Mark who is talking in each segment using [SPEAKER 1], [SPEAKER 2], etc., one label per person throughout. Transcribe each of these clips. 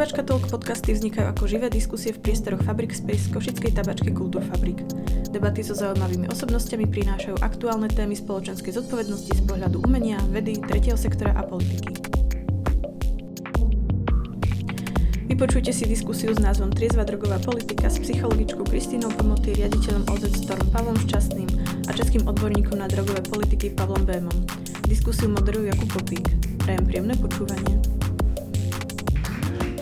[SPEAKER 1] Tabačka Talk podcasty vznikajú ako živé diskusie v priestoroch Fabric Space Košickej tabačky Kultúr Fabrik. Debaty so zaujímavými osobnostiami prinášajú aktuálne témy spoločenskej zodpovednosti z pohľadu umenia, vedy, tretieho sektora a politiky. Vypočujte si diskusiu s názvom Triezva drogová politika s psychologičkou Kristínou Pomoty, riaditeľom OZ Storm Pavlom Šťastným a českým odborníkom na drogové politiky Pavlom Bémom. Diskusiu moderujú Jakub Popík. Prajem príjemné počúvanie.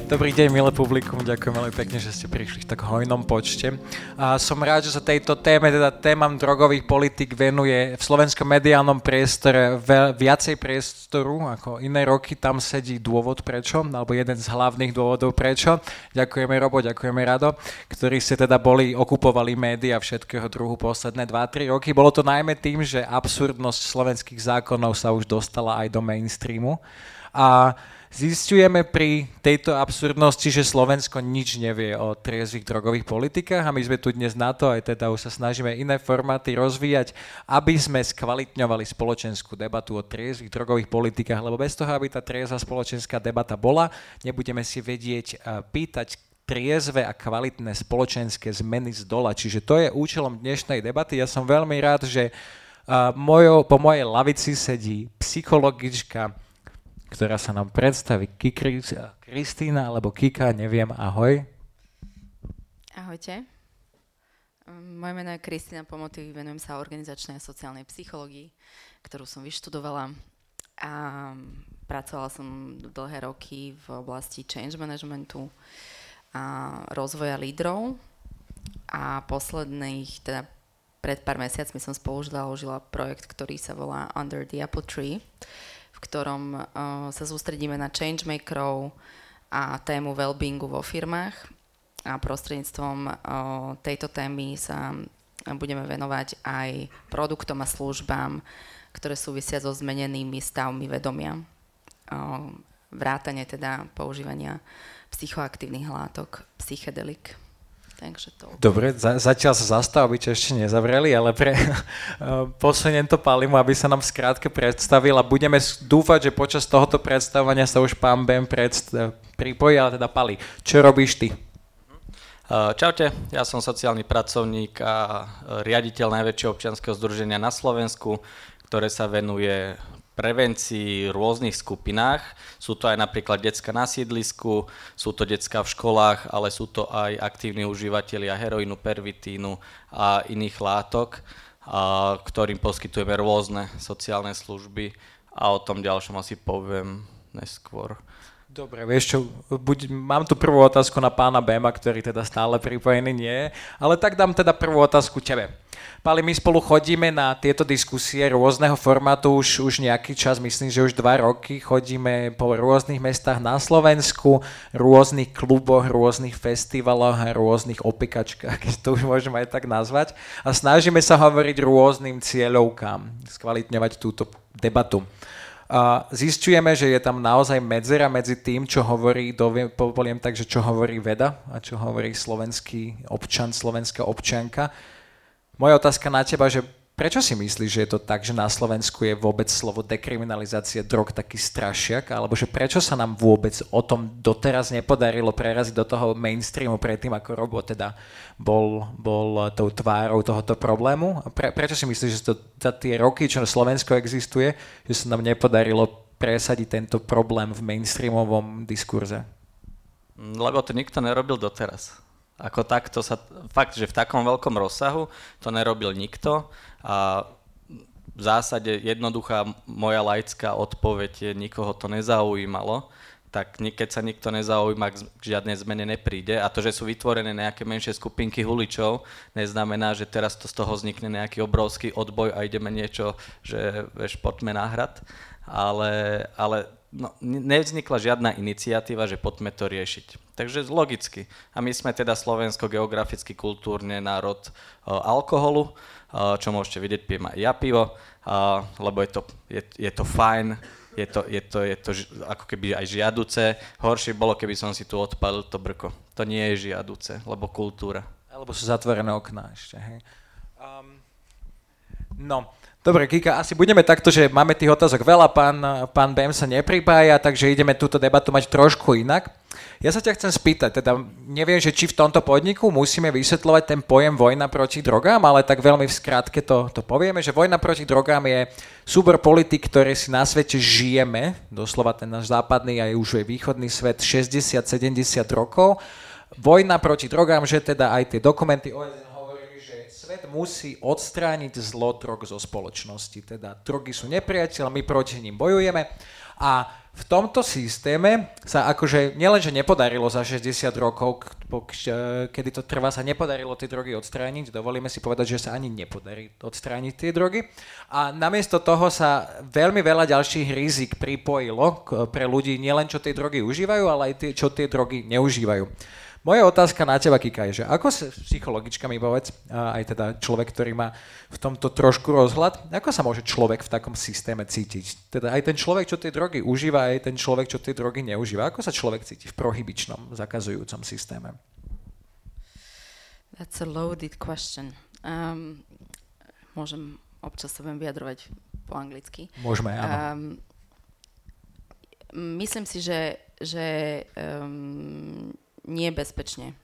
[SPEAKER 2] Dobrý deň, milé publikum, ďakujem veľmi pekne, že ste prišli v tak hojnom počte. A som rád, že sa tejto téme, teda témam drogových politik venuje v slovenskom mediálnom priestore viacej priestoru ako iné roky. Tam sedí dôvod prečo, alebo jeden z hlavných dôvodov prečo. Ďakujeme Robo, ďakujeme Rado, ktorí ste teda boli, okupovali médiá všetkého druhu posledné 2-3 roky. Bolo to najmä tým, že absurdnosť slovenských zákonov sa už dostala aj do mainstreamu. A Zistujeme pri tejto absurdnosti, že Slovensko nič nevie o triezvých drogových politikách a my sme tu dnes na to, aj teda už sa snažíme iné formáty rozvíjať, aby sme skvalitňovali spoločenskú debatu o triezvých drogových politikách, lebo bez toho, aby tá triezva spoločenská debata bola, nebudeme si vedieť eh, pýtať triezve a kvalitné spoločenské zmeny z dola. Čiže to je účelom dnešnej debaty. Ja som veľmi rád, že uh, mojo, po mojej lavici sedí psychologička, ktorá sa nám predstaví. Kristýna alebo Kika, neviem, ahoj.
[SPEAKER 3] Ahojte. Moje meno je Kristýna Pomoty, venujem sa organizačnej a sociálnej psychológii, ktorú som vyštudovala a pracovala som dlhé roky v oblasti change managementu a rozvoja lídrov a posledných, teda pred pár mesiacmi som spolu založila projekt, ktorý sa volá Under the Apple Tree, v ktorom uh, sa sústredíme na changemakerov a tému wellbeingu vo firmách a prostredníctvom uh, tejto témy sa budeme venovať aj produktom a službám, ktoré súvisia so zmenenými stavmi vedomia. Uh, vrátane teda používania psychoaktívnych látok, psychedelik. Takže to...
[SPEAKER 2] Dobre, za, zatiaľ sa zastav, aby ťa ešte nezavreli, ale pre, posuniem to Palimu, aby sa nám skrátke predstavil a budeme dúfať, že počas tohoto predstavovania sa už pán Ben predst- pripojí, ale teda Pali, čo robíš ty?
[SPEAKER 4] Čaute, ja som sociálny pracovník a riaditeľ najväčšieho občianského združenia na Slovensku, ktoré sa venuje prevencii v rôznych skupinách. Sú to aj napríklad detská na sídlisku, sú to detská v školách, ale sú to aj aktívni užívateľia heroínu, pervitínu a iných látok, a, ktorým poskytujeme rôzne sociálne služby a o tom ďalšom asi poviem neskôr.
[SPEAKER 2] Dobre, vieš čo, buď, mám tu prvú otázku na pána Bema, ktorý teda stále pripojený nie ale tak dám teda prvú otázku tebe. Pali, my spolu chodíme na tieto diskusie rôzneho formátu už, už nejaký čas, myslím, že už dva roky. Chodíme po rôznych mestách na Slovensku, rôznych kluboch, rôznych festivaloch a rôznych opikačkách, keď to už môžem aj tak nazvať. A snažíme sa hovoriť rôznym cieľovkám, skvalitňovať túto debatu. Zistujeme, že je tam naozaj medzera medzi tým, čo hovorí, poviem tak, že čo hovorí veda a čo hovorí slovenský občan, slovenská občanka moja otázka na teba, že prečo si myslíš, že je to tak, že na Slovensku je vôbec slovo dekriminalizácia drog taký strašiak, alebo že prečo sa nám vôbec o tom doteraz nepodarilo preraziť do toho mainstreamu predtým, ako Robo teda bol, bol tou tvárou tohoto problému? Pre, prečo si myslíš, že to, za tie roky, čo Slovensko existuje, že sa nám nepodarilo presadiť tento problém v mainstreamovom diskurze?
[SPEAKER 4] Lebo to nikto nerobil doteraz. Ako takto sa, fakt, že v takom veľkom rozsahu to nerobil nikto a v zásade jednoduchá moja laická odpoveď je, nikoho to nezaujímalo, tak keď sa nikto nezaujíma, k žiadnej zmene nepríde. A to, že sú vytvorené nejaké menšie skupinky huličov, neznamená, že teraz to z toho vznikne nejaký obrovský odboj a ideme niečo, že veš, poďme náhrad. Ale, ale no, nevznikla žiadna iniciatíva, že poďme to riešiť. Takže logicky. A my sme teda Slovensko geograficky, kultúrne národ uh, alkoholu, čo môžete vidieť, pijem aj ja pivo, lebo je to, je, je to fajn, je to, je, to, je to ako keby aj žiaduce. Horšie bolo, keby som si tu odpalil to brko. To nie je žiaduce, lebo kultúra.
[SPEAKER 2] Alebo sú zatvorené okná ešte, hej. Um, no, Dobre, Kika, asi budeme takto, že máme tých otázok veľa, pán, pán BM sa nepripája, takže ideme túto debatu mať trošku inak. Ja sa ťa chcem spýtať, teda neviem, že či v tomto podniku musíme vysvetľovať ten pojem vojna proti drogám, ale tak veľmi v skratke to, to povieme, že vojna proti drogám je súbor politik, ktoré si na svete žijeme, doslova ten náš západný aj už je východný svet 60-70 rokov. Vojna proti drogám, že teda aj tie dokumenty OSN svet musí odstrániť zlo zo spoločnosti. Teda drogy sú nepriateľ, my proti ním bojujeme a v tomto systéme sa akože nielenže nepodarilo za 60 rokov, kedy to trvá, sa nepodarilo tie drogy odstrániť. Dovolíme si povedať, že sa ani nepodarí odstrániť tie drogy. A namiesto toho sa veľmi veľa ďalších rizik pripojilo pre ľudí, nielen čo tie drogy užívajú, ale aj tie, čo tie drogy neužívajú. Moja otázka na teba, Kika, je, že ako sa psychologička mi povedz, aj teda človek, ktorý má v tomto trošku rozhľad, ako sa môže človek v takom systéme cítiť? Teda aj ten človek, čo tie drogy užíva, aj ten človek, čo tie drogy neužíva. Ako sa človek cíti v prohybičnom, zakazujúcom systéme?
[SPEAKER 3] That's a loaded question. Um, môžem občas sa budem vyjadrovať po anglicky.
[SPEAKER 2] Môžeme, áno. Um,
[SPEAKER 3] myslím si, že, že um, nie bezpečne.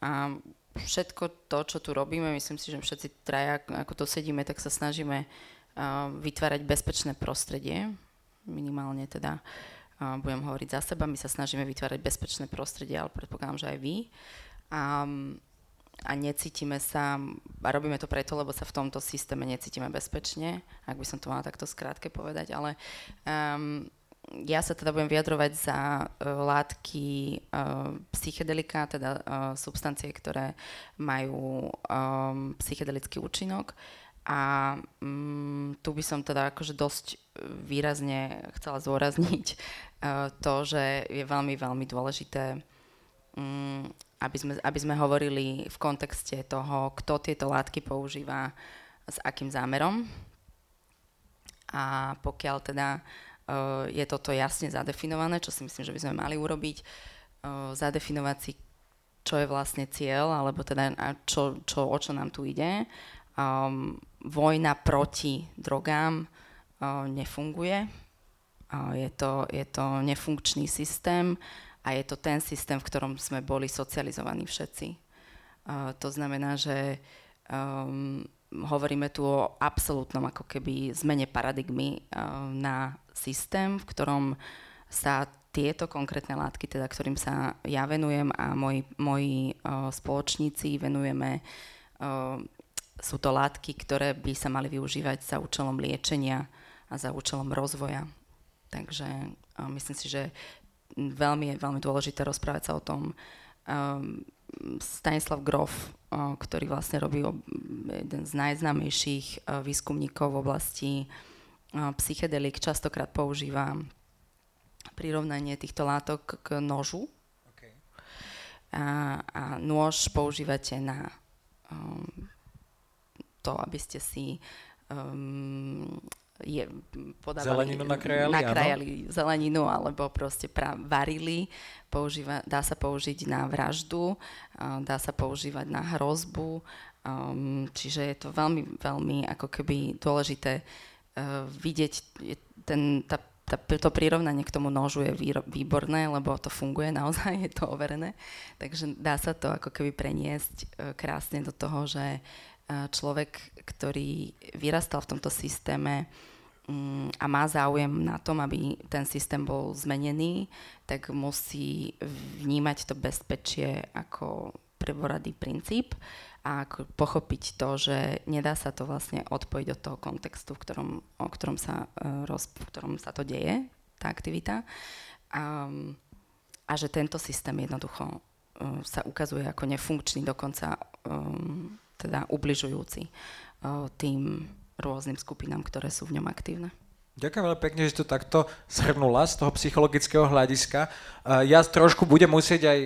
[SPEAKER 3] A všetko to, čo tu robíme, myslím si, že všetci traja, ako to sedíme, tak sa snažíme vytvárať bezpečné prostredie, minimálne teda budem hovoriť za seba, my sa snažíme vytvárať bezpečné prostredie, ale predpokladám, že aj vy. A, a necítime sa, a robíme to preto, lebo sa v tomto systéme necítime bezpečne, ak by som to mala takto skrátke povedať, ale um, ja sa teda budem vyjadrovať za uh, látky uh, psychedelika, teda uh, substancie, ktoré majú um, psychedelický účinok. A um, tu by som teda akože dosť výrazne chcela zdôrazniť uh, to, že je veľmi, veľmi dôležité, um, aby, sme, aby sme hovorili v kontexte toho, kto tieto látky používa, s akým zámerom. A pokiaľ teda uh, je toto jasne zadefinované, čo si myslím, že by sme mali urobiť, eh, zadefinovať si, čo je vlastne cieľ, alebo teda čo, čo, o čo nám tu ide. Um, vojna proti drogám uh, nefunguje. Uh, je, to, je to nefunkčný systém a je to ten systém, v ktorom sme boli socializovaní všetci. Uh, to znamená, že um, hovoríme tu o absolútnom ako keby zmene paradigmy uh, na systém, v ktorom sa tieto konkrétne látky, teda ktorým sa ja venujem a moji, moji uh, spoločníci venujeme, uh, sú to látky, ktoré by sa mali využívať za účelom liečenia a za účelom rozvoja. Takže uh, myslím si, že veľmi je veľmi dôležité rozprávať sa o tom. Um, Stanislav Grof, uh, ktorý vlastne robí jeden z najznámejších uh, výskumníkov v oblasti psychedelik častokrát používa prirovnanie týchto látok k nožu. Okay. A, a nôž používate na um, to, aby ste si um, je,
[SPEAKER 2] podávali, zeleninu nakrájali,
[SPEAKER 3] nakrájali zeleninu alebo proste pra, varili. Používa, dá sa použiť na vraždu, uh, dá sa používať na hrozbu, um, čiže je to veľmi, veľmi ako keby dôležité uh, vidieť ten, tá, tá, to prirovnanie k tomu nožu je výborné, lebo to funguje naozaj, je to overené. Takže dá sa to ako keby preniesť uh, krásne do toho, že uh, človek, ktorý vyrastal v tomto systéme um, a má záujem na tom, aby ten systém bol zmenený, tak musí vnímať to bezpečie ako prvoradý princíp a pochopiť to, že nedá sa to vlastne odpojiť od toho kontextu, v ktorom, o ktorom sa, uh, roz, v ktorom sa to deje, tá aktivita. Um, a že tento systém jednoducho uh, sa ukazuje ako nefunkčný, dokonca um, teda ubližujúci uh, tým rôznym skupinám, ktoré sú v ňom aktívne.
[SPEAKER 2] Ďakujem veľmi pekne, že to takto zhrnula z toho psychologického hľadiska. Ja trošku budem musieť aj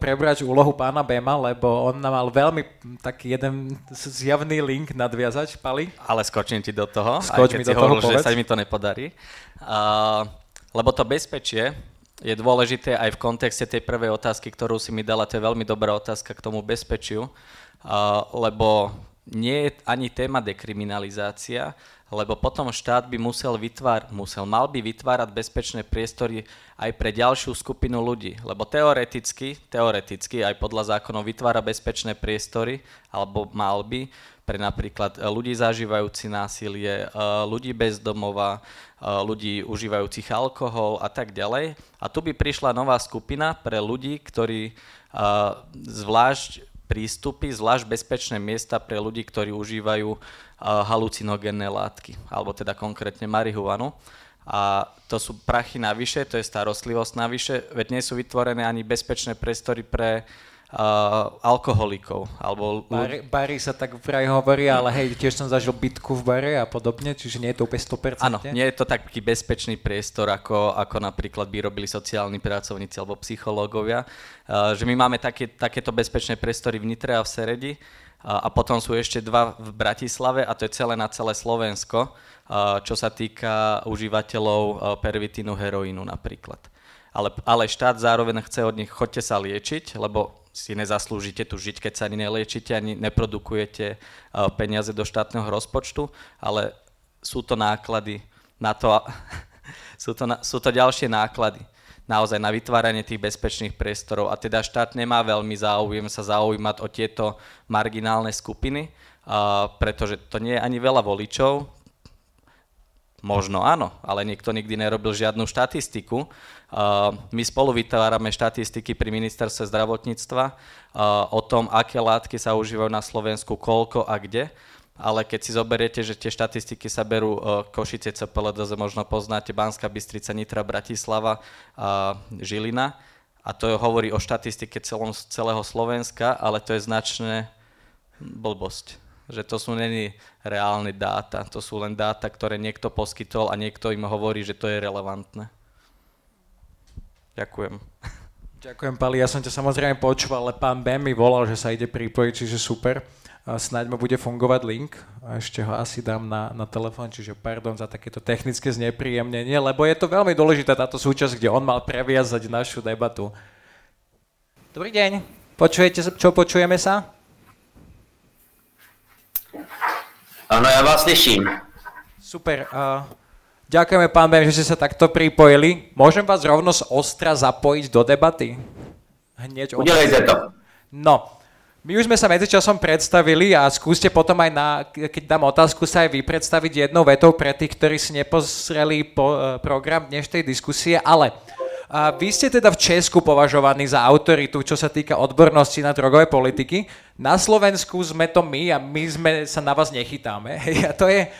[SPEAKER 2] prebrať úlohu pána Bema, lebo on nám mal veľmi taký jeden zjavný link nadviazať, Pali.
[SPEAKER 4] Ale skočím ti do toho,
[SPEAKER 2] Skoč aj keď mi do toho hovoril,
[SPEAKER 4] že sa mi to nepodarí. Uh, lebo to bezpečie je dôležité aj v kontexte tej prvej otázky, ktorú si mi dala. To je veľmi dobrá otázka k tomu bezpečiu, uh, lebo nie je ani téma dekriminalizácia, lebo potom štát by musel vytvár, musel, mal by vytvárať bezpečné priestory aj pre ďalšiu skupinu ľudí. Lebo teoreticky, teoreticky aj podľa zákonov vytvára bezpečné priestory, alebo mal by, pre napríklad e, ľudí zažívajúci násilie, e, ľudí bez domova, e, ľudí užívajúcich alkohol a tak ďalej. A tu by prišla nová skupina pre ľudí, ktorí zvlášť prístupy, zvlášť bezpečné miesta pre ľudí, ktorí užívajú halucinogénne látky, alebo teda konkrétne marihuanu. A to sú prachy navyše, to je starostlivosť navyše, veď nie sú vytvorené ani bezpečné priestory pre uh, alkoholikov. Alebo
[SPEAKER 2] bary, bary sa tak vraj hovorí, ale hej, tiež som zažil bitku v bare a podobne, čiže nie je to úplne 100%.
[SPEAKER 4] Áno, nie je to taký bezpečný priestor, ako, ako napríklad by robili sociálni pracovníci alebo psychológovia. Uh, že my máme také, takéto bezpečné priestory v Nitre a v Seredi a, potom sú ešte dva v Bratislave a to je celé na celé Slovensko, čo sa týka užívateľov pervitínu, heroínu napríklad. Ale, ale štát zároveň chce od nich, chodte sa liečiť, lebo si nezaslúžite tu žiť, keď sa ani neliečite, ani neprodukujete peniaze do štátneho rozpočtu, ale sú to náklady na to, sú to, sú to ďalšie náklady naozaj na vytváranie tých bezpečných priestorov a teda štát nemá veľmi záujem sa zaujímať o tieto marginálne skupiny, pretože to nie je ani veľa voličov, Možno áno, ale niekto nikdy nerobil žiadnu štatistiku. My spolu vytvárame štatistiky pri ministerstve zdravotníctva o tom, aké látky sa užívajú na Slovensku, koľko a kde. Ale keď si zoberiete, že tie štatistiky sa berú Košice, CPLDZ, možno poznáte Banská Bystrica, Nitra, Bratislava, Žilina. A to hovorí o štatistike celom, celého Slovenska, ale to je značné blbosť že to sú není reálne dáta, to sú len dáta, ktoré niekto poskytol a niekto im hovorí, že to je relevantné. Ďakujem.
[SPEAKER 2] Ďakujem, Pali. Ja som ťa samozrejme počúval, ale pán Ben mi volal, že sa ide pripojiť, čiže super. Snáď mu bude fungovať link. A ešte ho asi dám na, na telefón, čiže pardon za takéto technické znepríjemnenie, lebo je to veľmi dôležitá táto súčasť, kde on mal previazať našu debatu. Dobrý deň. Počujete, čo počujeme sa?
[SPEAKER 5] Ano, já vás slyším.
[SPEAKER 2] Super. Uh, ďakujeme, pán Ben, že ste sa takto pripojili. Môžem vás rovno z ostra zapojiť do debaty?
[SPEAKER 5] Hneď Udelejte to.
[SPEAKER 2] No, my už sme sa medzičasom predstavili a skúste potom aj, na, keď dám otázku, sa aj vy predstaviť jednou vetou pre tých, ktorí si nepozreli po, uh, program dnešnej diskusie, ale a vy ste teda v Česku považovaní za autoritu, čo sa týka odbornosti na drogové politiky. Na Slovensku sme to my a my sme sa na vás nechytáme. A to je,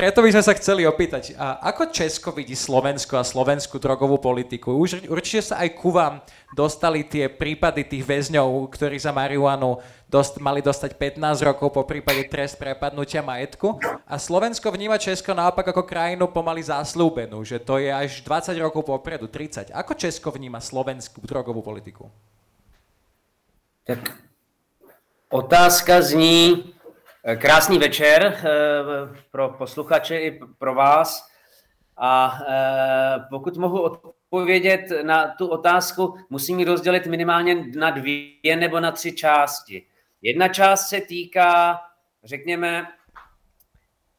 [SPEAKER 2] preto by sme sa chceli opýtať, a ako Česko vidí Slovensko a slovenskú drogovú politiku? Už určite sa aj ku vám dostali tie prípady tých väzňov, ktorí za marihuanu dost, mali dostať 15 rokov po prípade trest prepadnutia majetku. A Slovensko vníma Česko naopak ako krajinu pomaly záslúbenú, že to je až 20 rokov popredu, 30. Ako Česko vníma slovenskú drogovú politiku?
[SPEAKER 5] Tak otázka zní, krásný večer eh, pro posluchače i pro vás. A eh, pokud mohu odpovědět na tu otázku, musím ji rozdělit minimálně na dvě nebo na tři části. Jedna část se týká, řekněme,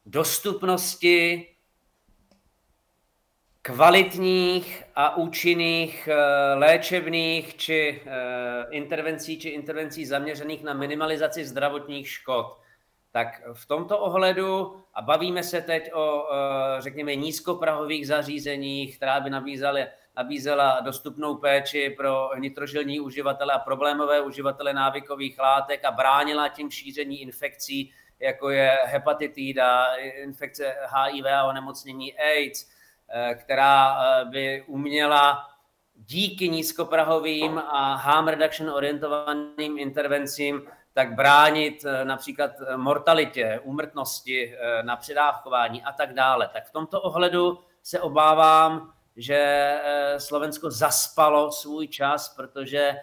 [SPEAKER 5] dostupnosti kvalitních a účinných léčebných či intervencí či intervencí zaměřených na minimalizaci zdravotních škod. Tak v tomto ohledu, a bavíme se teď o, eh, řekněme, nízkoprahových zařízeních, která by nabízely, nabízela dostupnou péči pro nitrožilní uživatele a problémové uživatele návykových látek a bránila tím šíření infekcí, jako je hepatitida, infekce HIV a onemocnění AIDS, eh, která eh, by uměla díky nízkoprahovým a harm reduction orientovaným intervencím tak bránit eh, například eh, mortalitě, úmrtnosti eh, na předávkování a tak dále. Tak v tomto ohledu se obávám, že Slovensko zaspalo svůj čas, protože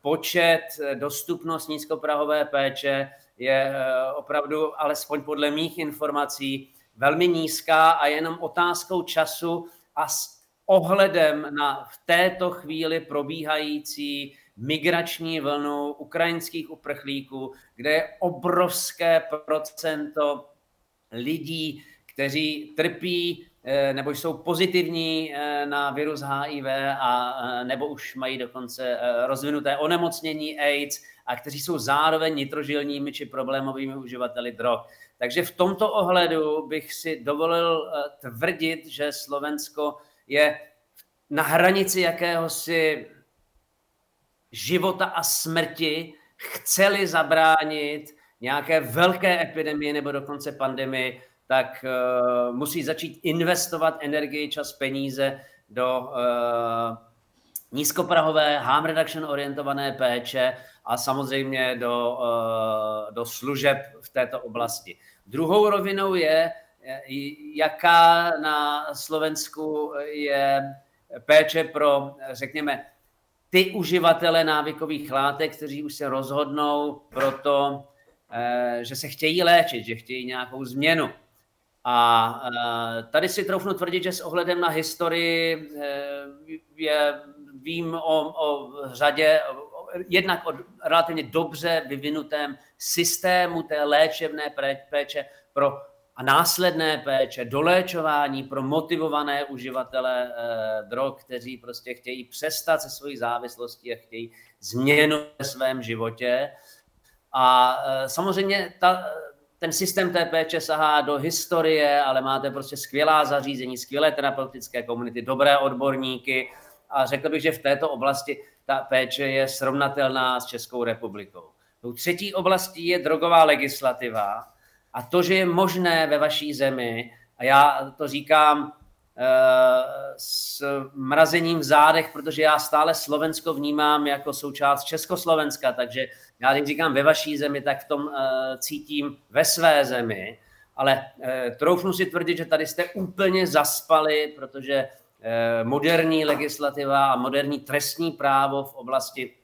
[SPEAKER 5] počet, dostupnost nízkoprahové péče je opravdu, alespoň podle mých informací, velmi nízká a jenom otázkou času a s ohledem na v této chvíli probíhající migrační vlnu ukrajinských uprchlíků, kde je obrovské procento lidí, kteří trpí eh, nebo jsou pozitivní eh, na virus HIV a eh, nebo už mají dokonce rozvinuté onemocnění AIDS a kteří jsou zároveň nitrožilními či problémovými uživateli drog. Takže v tomto ohledu bych si dovolil tvrdit, že Slovensko je na hranici jakéhosi života a smrti, chceli zabránit nějaké velké epidemii nebo dokonce pandemii, tak uh, musí začít investovat energii, čas, peníze do uh, nízkoprahové, harm reduction orientované péče a samozřejmě do, uh, do služeb v této oblasti. Druhou rovinou je, jaká na Slovensku je péče pro, řekněme, ty uživatele návykových látek, kteří už se rozhodnou pro to, že se chtějí léčit, že chtějí nějakou změnu. A eh, tady si troufnu tvrdit, že s ohledem na historii eh, je, vím o, o řadě, jednak o relativně dobře vyvinutém systému té léčebné péče pro a následné péče, doléčování pro motivované uživatele eh, drog, kteří prostě chtějí přestat se svojí závislostí a chtějí změnu ve svém životě. A eh, samozřejmě ta, ten systém té péče sahá do historie, ale máte prostě skvělá zařízení, skvělé terapeutické komunity, dobré odborníky a řekl bych, že v této oblasti ta péče je srovnatelná s Českou republikou. Tou třetí oblastí je drogová legislativa a to, že je možné ve vaší zemi, a já to říkám e, s mrazením v zádech, protože já stále Slovensko vnímám jako součást Československa, takže já když říkám ve vaší zemi, tak v tom uh, cítím ve své zemi, ale uh, troufnu si tvrdit, že tady jste úplně zaspali, protože moderní legislativa a moderní trestní právo v oblasti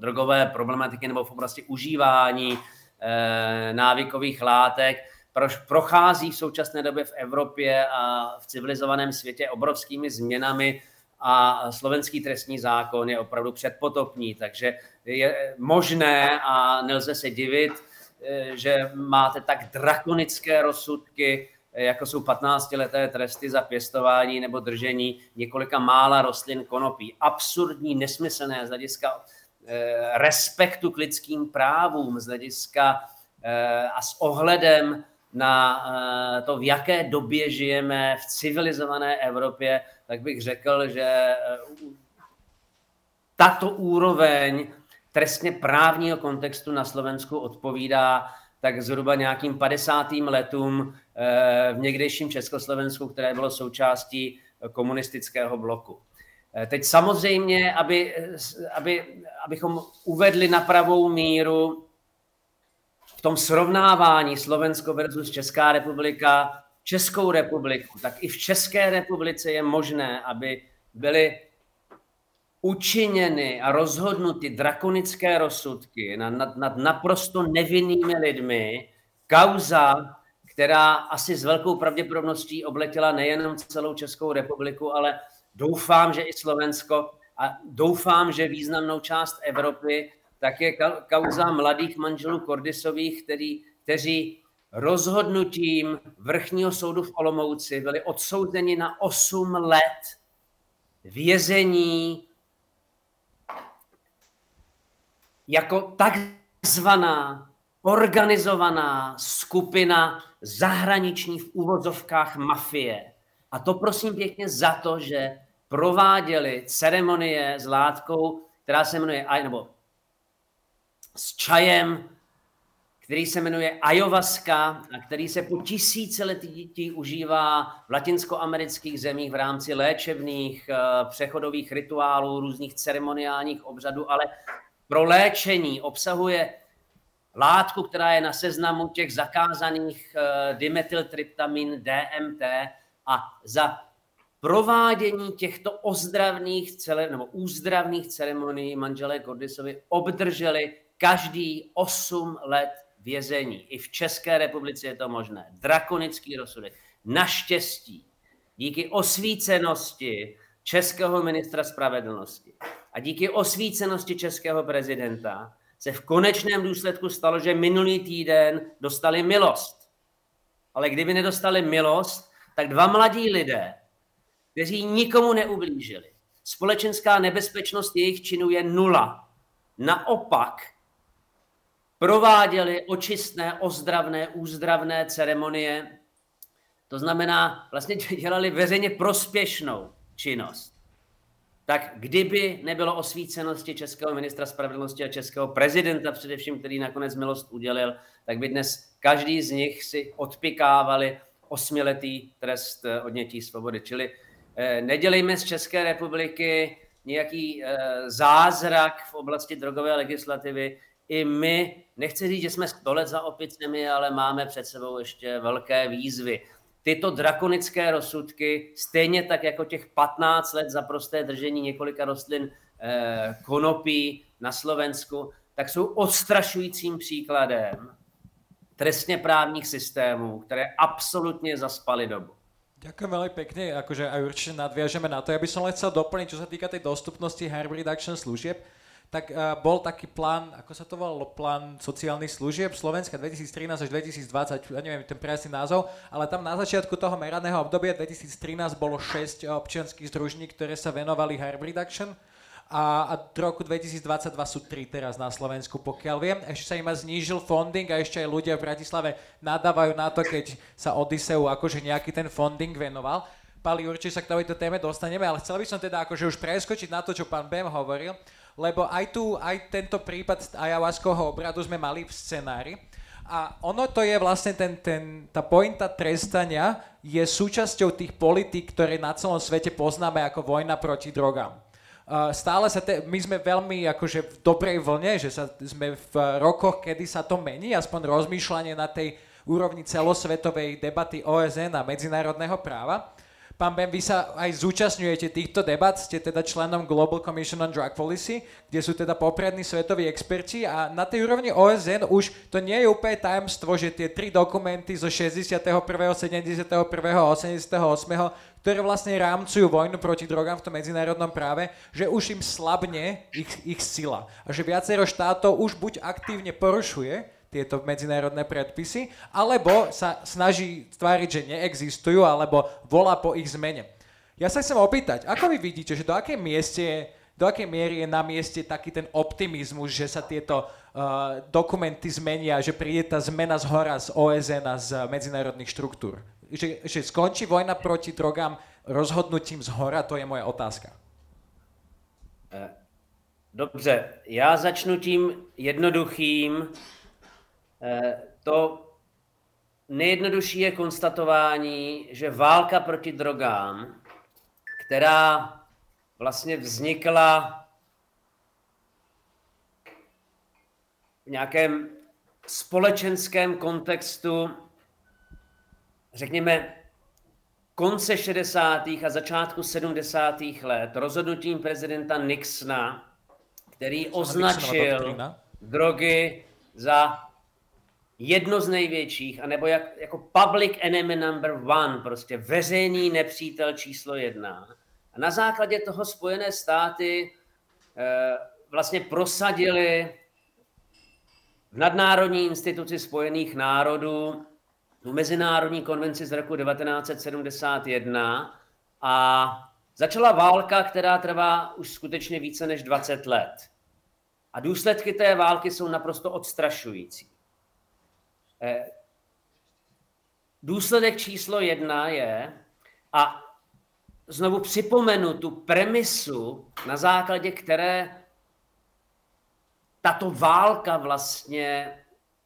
[SPEAKER 5] drogové problematiky nebo v oblasti užívání návykových látek prochází v současné době v Evropě a v civilizovaném světě obrovskými změnami a slovenský trestní zákon je opravdu předpotopní, takže je možné a nelze se divit, eh, že máte tak drakonické rozsudky, eh, jako jsou 15-leté tresty za pěstování nebo držení několika mála rostlin konopí. Absurdní, nesmyslné z hlediska eh, respektu k lidským právům, z hlediska a s ohledem na to, v jaké době žijeme v civilizované Evropě, tak bych řekl, že tato úroveň trestně právního kontextu na Slovensku odpovídá tak zhruba nějakým 50. letům eh, v někdejším Československu, které bylo součástí komunistického bloku. Eh, teď samozřejmě, aby, aby, abychom uvedli na pravou míru v tom srovnávání Slovensko versus Česká republika, Českou republiku, tak i v České republice je možné, aby byly učiněny a rozhodnuty drakonické rozsudky nad, nad naprosto nevinnými lidmi, kauza, která asi s velkou pravděpodobností obletěla nejenom celou Českou republiku, ale doufám, že i Slovensko a doufám, že významnou část Evropy, tak je kauza mladých manželů Kordisových, který, kteří rozhodnutím vrchního soudu v Olomouci byli odsouzeni na 8 let vězení jako takzvaná organizovaná skupina zahraniční v úvodzovkách mafie. A to prosím pěkně za to, že prováděli ceremonie s látkou, která se jmenuje, nebo s čajem, který se jmenuje ayahuasca a který se po tisíciletí užívá v latinskoamerických zemích v rámci léčebných eh, přechodových rituálů, různých ceremoniálních obřadů, ale pro léčení obsahuje látku, která je na seznamu těch zakázaných eh, dimethyltryptamin DMT a za provádění těchto ozdravných nebo úzdravných ceremonií manželé Gordisovi obdrželi každý 8 let vězení. I v České republice je to možné. Drakonický rozsudek. Naštěstí, díky osvícenosti českého ministra spravedlnosti a díky osvícenosti českého prezidenta se v konečném důsledku stalo, že minulý týden dostali milost. Ale kdyby nedostali milost, tak dva mladí lidé, kteří nikomu neublížili, společenská nebezpečnost jejich činu je nula. Naopak prováděli očistné, ozdravné, úzdravné ceremonie. To znamená, vlastně dělali veřejně prospěšnou činnost. Tak kdyby nebylo osvícenosti českého ministra spravedlnosti a českého prezidenta především, který nakonec milost udělil, tak by dnes každý z nich si odpikávali osmiletý trest odnětí svobody. Čili nedělejme z České republiky nějaký eh, zázrak v oblasti drogové legislativy. I my, nechci říct, že jsme sto let za opicemi, ale máme před sebou ještě velké výzvy. Tyto drakonické rozsudky, stejně tak jako těch 15 let za prosté držení několika rostlin konopí na Slovensku, tak jsou odstrašujícím příkladem trestne právnych systémov, ktoré absolútne zaspali dobu.
[SPEAKER 2] Ďakujem veľmi pekne, akože aj určite nadviažeme na to. Ja by som len chcel doplniť, čo sa týka tej dostupnosti harm reduction služieb, tak uh, bol taký plán, ako sa to volalo, plán sociálnych služieb Slovenska 2013 až 2020, ja neviem ten presný názov, ale tam na začiatku toho meraného obdobia 2013 bolo 6 občianských združní, ktoré sa venovali harm reduction a, a roku 2022 sú tri teraz na Slovensku, pokiaľ viem. Ešte sa im znížil funding a ešte aj ľudia v Bratislave nadávajú na to, keď sa Odiseu akože nejaký ten funding venoval. Pali, určite sa k tejto téme dostaneme, ale chcel by som teda akože už preskočiť na to, čo pán Bem hovoril, lebo aj tu, aj tento prípad ayahuaskového obradu sme mali v scenári. A ono to je vlastne ten, ten, tá pointa trestania je súčasťou tých politík, ktoré na celom svete poznáme ako vojna proti drogám stále sa, te, my sme veľmi akože v dobrej vlne, že sa, sme v rokoch, kedy sa to mení, aspoň rozmýšľanie na tej úrovni celosvetovej debaty OSN a medzinárodného práva. Pán Ben, vy sa aj zúčastňujete týchto debat, ste teda členom Global Commission on Drug Policy, kde sú teda poprední svetoví experti a na tej úrovni OSN už to nie je úplne tajemstvo, že tie tri dokumenty zo 61., 71., 88., ktoré vlastne rámcujú vojnu proti drogám v tom medzinárodnom práve, že už im slabne ich, ich sila. A že viacero štátov už buď aktívne porušuje tieto medzinárodné predpisy, alebo sa snaží tváriť, že neexistujú, alebo volá po ich zmene. Ja sa chcem opýtať, ako vy vidíte, že do akej mieste do akej miery je na mieste taký ten optimizmus, že sa tieto uh, dokumenty zmenia, že príde tá zmena z hora z OSN a z medzinárodných štruktúr? že, že skončí vojna proti drogám rozhodnutím z hora, to je moje otázka.
[SPEAKER 5] Eh, dobře, já začnu tím jednoduchým. Eh, to nejjednodušší je konstatování, že válka proti drogám, která vlastně vznikla v nějakém společenském kontextu řekněme, konce 60. a začátku 70. let rozhodnutím prezidenta Nixona, který označil drogy za jedno z největších, anebo jak, jako public enemy number one, prostě veřejný nepřítel číslo jedna. A na základě toho Spojené státy e, vlastně prosadili v nadnárodní instituci Spojených národů tu mezinárodní konvenci z roku 1971 a začala válka, která trvá už skutečně více než 20 let. A důsledky té války jsou naprosto odstrašující. Eh, důsledek číslo jedna je, a znovu připomenu tu premisu, na základě které tato válka vlastně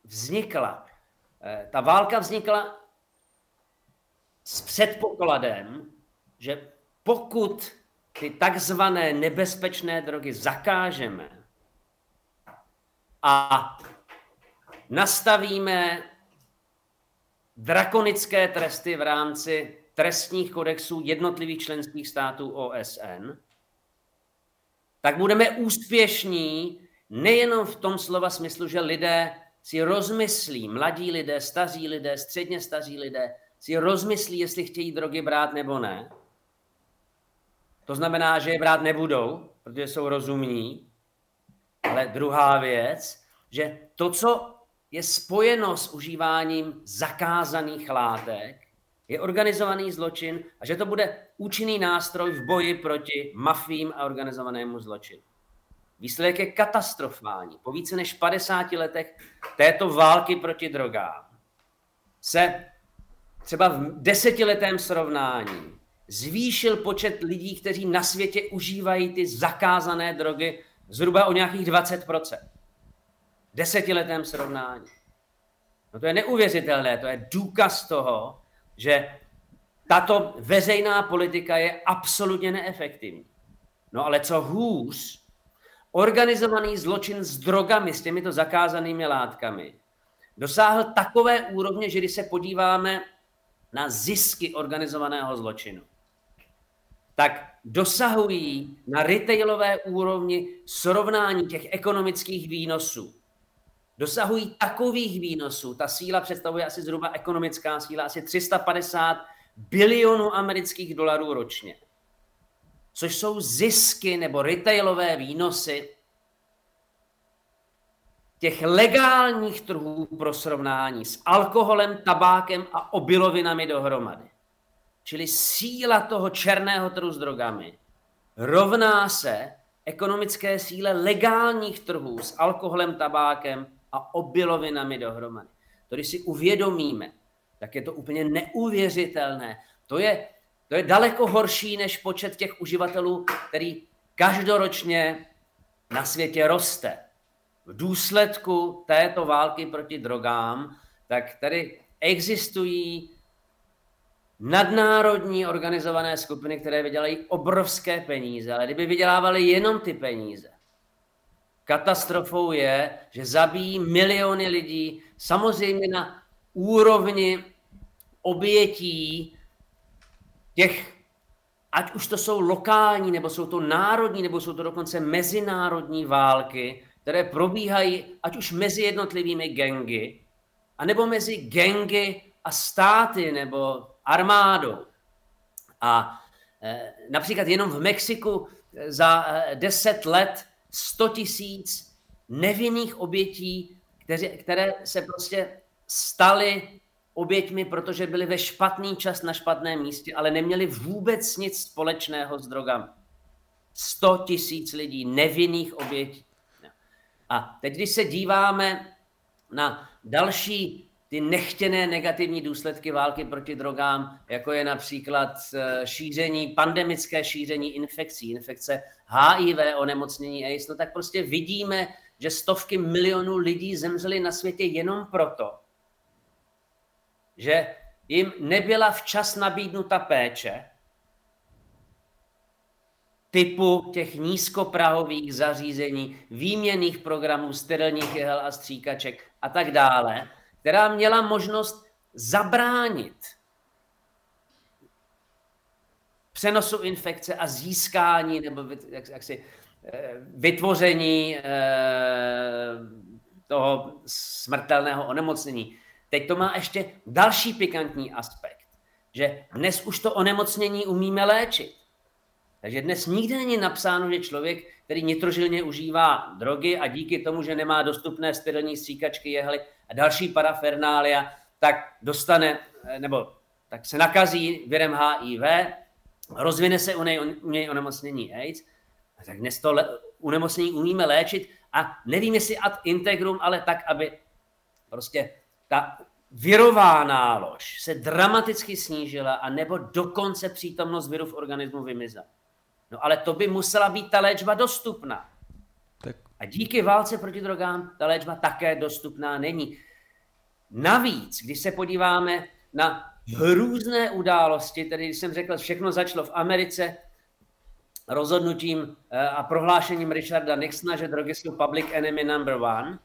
[SPEAKER 5] vznikla. Eh, ta válka vznikla s předpokladem, že pokud ty takzvané nebezpečné drogy zakážeme a nastavíme drakonické tresty v rámci trestních kodexů jednotlivých členských států OSN, tak budeme úspěšní nejenom v tom slova smyslu, že lidé si rozmyslí, mladí lidé, staří lidé, středně staří lidé, si rozmyslí, jestli chtějí drogy brát nebo ne. To znamená, že je brát nebudou, protože jsou rozumní, ale druhá věc, že to, co je spojeno s užíváním zakázaných látek, je organizovaný zločin a že to bude účinný nástroj v boji proti mafím a organizovanému zločinu. Výsledek je katastrofální. Po více než 50 letech této války proti drogám se třeba v desetiletém srovnání zvýšil počet lidí, kteří na světě užívají ty zakázané drogy zhruba o nějakých 20%. Desetiletém srovnání. No to je neuvěřitelné, to je důkaz toho, že tato veřejná politika je absolutně neefektivní. No ale co hůř, organizovaný zločin s drogami, s těmito zakázanými látkami, dosáhl takové úrovně, že když se podíváme na zisky organizovaného zločinu, tak dosahují na retailové úrovni srovnání těch ekonomických výnosů. Dosahují takových výnosů, ta síla představuje asi zhruba ekonomická síla, asi 350 bilionů amerických dolarů ročně což jsou zisky nebo retailové výnosy těch legálních trhů pro srovnání s alkoholem, tabákem a obilovinami dohromady. Čili síla toho černého trhu s drogami rovná se ekonomické síle legálních trhů s alkoholem, tabákem a obilovinami dohromady. To, když si uvědomíme, tak je to úplně neuvěřitelné. To je to je daleko horší než počet těch uživatelů, který každoročně na světě roste. V důsledku této války proti drogám, tak tady existují nadnárodní organizované skupiny, které vydělají obrovské peníze, ale kdyby vydělávali jenom ty peníze, katastrofou je, že zabíjí miliony lidí, samozřejmě na úrovni obětí těch, ať už to jsou lokální, nebo jsou to národní, nebo jsou to dokonce mezinárodní války, které probíhají ať už mezi jednotlivými gengy, anebo mezi gengy a státy nebo armádou. A e, například jenom v Mexiku za e, 10 let 100 tisíc nevinných obětí, které, které se prostě staly oběťmi, protože byli ve špatný čas na špatném místě, ale neměli vůbec nic společného s drogami. 100 tisíc lidí, nevinných obětí. A teď, když se díváme na další ty nechtěné negativní důsledky války proti drogám, jako je například eh, šíření, pandemické šíření infekcí, infekce HIV, onemocnění AIDS, no tak prostě vidíme, že stovky milionů lidí zemřely na světě jenom proto, že jim nebyla včas nabídnuta péče typu těch nízkoprahových zařízení, výměných programů, sterilních jehel a stříkaček a tak dále, která měla možnost zabránit přenosu infekce a získání nebo jak, jak si, eh, vytvoření eh, toho smrtelného onemocnění. Teď to má ještě další pikantní aspekt, že dnes už to onemocnění umíme léčit. Takže dnes nikde není napsáno, že člověk, který nitrožilně užívá drogy a díky tomu, že nemá dostupné sterilní stříkačky, jehly a další parafernália, tak dostane, nebo tak se nakazí virem HIV, rozvine se u něj, u něj onemocnění AIDS, tak dnes to le, onemocnění umíme léčit a nevím, jestli ad integrum, ale tak, aby prostě ta virová nálož se dramaticky snížila a nebo dokonce přítomnost viru v organismu vymizela. No ale to by musela být ta léčba dostupná. Tak. A díky válce proti drogám ta léčba také dostupná není. Navíc, když se podíváme na různé události, tedy když jsem řekl, všechno začalo v Americe rozhodnutím eh, a prohlášením Richarda Nixona, že drogy jsou public enemy number one,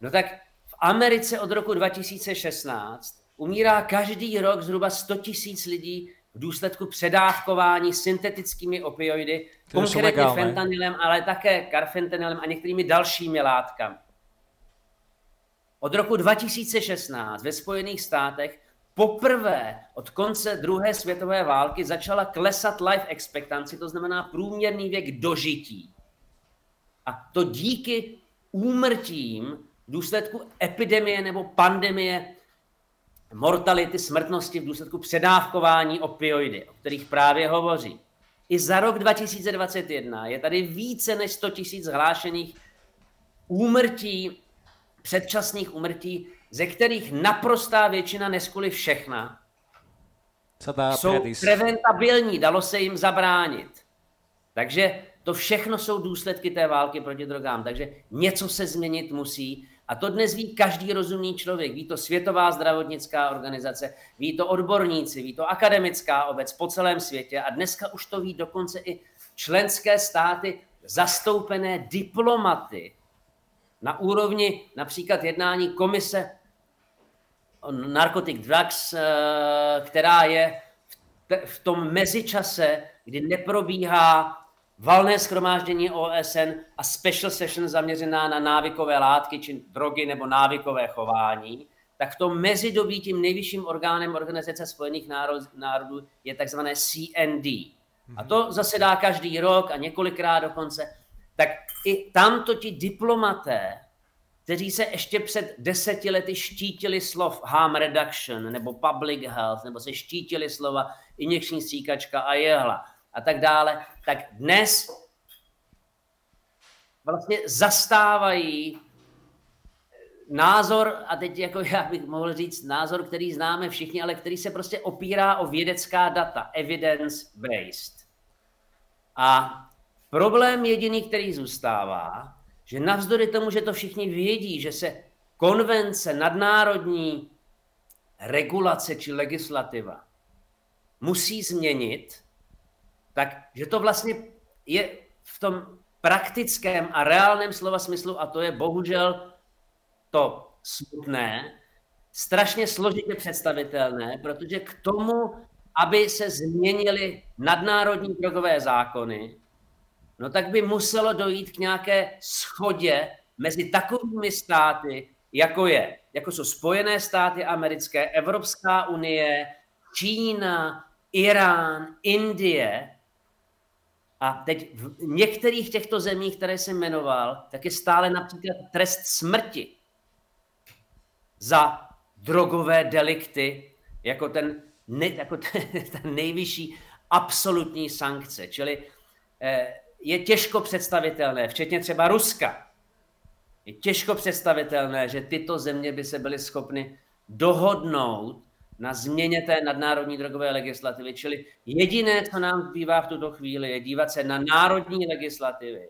[SPEAKER 5] no tak Americe od roku 2016 umírá každý rok zhruba 100 tisíc lidí v důsledku předávkování syntetickými opioidy, konkrétně fentanylem, ale také karfentanylem a některými dalšími látkami. Od roku 2016 ve Spojených státech poprvé od konce druhé světové války začala klesat life expectancy, to znamená průměrný věk dožití. A to díky úmrtím v důsledku epidemie nebo pandemie mortality, smrtnosti v důsledku předávkování opioidy, o kterých právě hovoří. I za rok 2021 je tady více než 100 tisíc hlášených úmrtí, předčasných úmrtí, ze kterých naprostá většina, neskoli všechna, jsou preventabilní, dalo se jim zabránit. Takže to všechno jsou důsledky té války proti drogám. Takže něco se změnit musí. A to dnes ví každý rozumný člověk. Ví to Světová zdravotnická organizace, ví to odborníci, ví to akademická obec po celém světě a dneska už to ví dokonce i členské státy zastoupené diplomaty na úrovni například jednání komise Narcotic Drugs, eh, která je v tom mezičase, kdy neprobíhá valné schromáždění OSN a special session zaměřená na návykové látky či drogy nebo návykové chování, tak v tom mezidobí tím nejvyšším orgánem Organizace spojených národů je takzvané CND. A to zasedá každý rok a několikrát dokonce. Tak i tamto ti diplomaté, kteří se ještě před deseti lety štítili slov harm reduction nebo public health, nebo se štítili slova injekční stříkačka a jehla, a tak dále, tak dnes vlastně zastávají názor, a teď jako já bych mohl říct názor, který známe všichni, ale který se prostě opírá o vědecká data, evidence-based. A problém jediný, který zůstává, že navzdory tomu, že to všichni vědí, že se konvence, nadnárodní regulace či legislativa musí změnit, tak že to vlastně je v tom praktickém a reálném slova smyslu, a to je bohužel to smutné, strašně složitě představitelné, protože k tomu, aby se změnily nadnárodní drogové zákony, no tak by muselo dojít k nějaké schodě mezi takovými státy, jako je, jako jsou Spojené státy americké, Evropská unie, Čína, Irán, Indie, a teď v některých těchto zemích, které jsem jmenoval, tak je stále například trest smrti za drogové delikty, jako ten, ne, jako ten, ten nejvyšší absolutní sankce. Čili eh, je těžko představitelné, včetně třeba Ruska, je těžko představitelné, že tyto země by se byly schopny dohodnout na změně té nadnárodní drogové legislativy. Čili jediné, co nám zbývá v tuto chvíli, je dívat se na národní legislativy.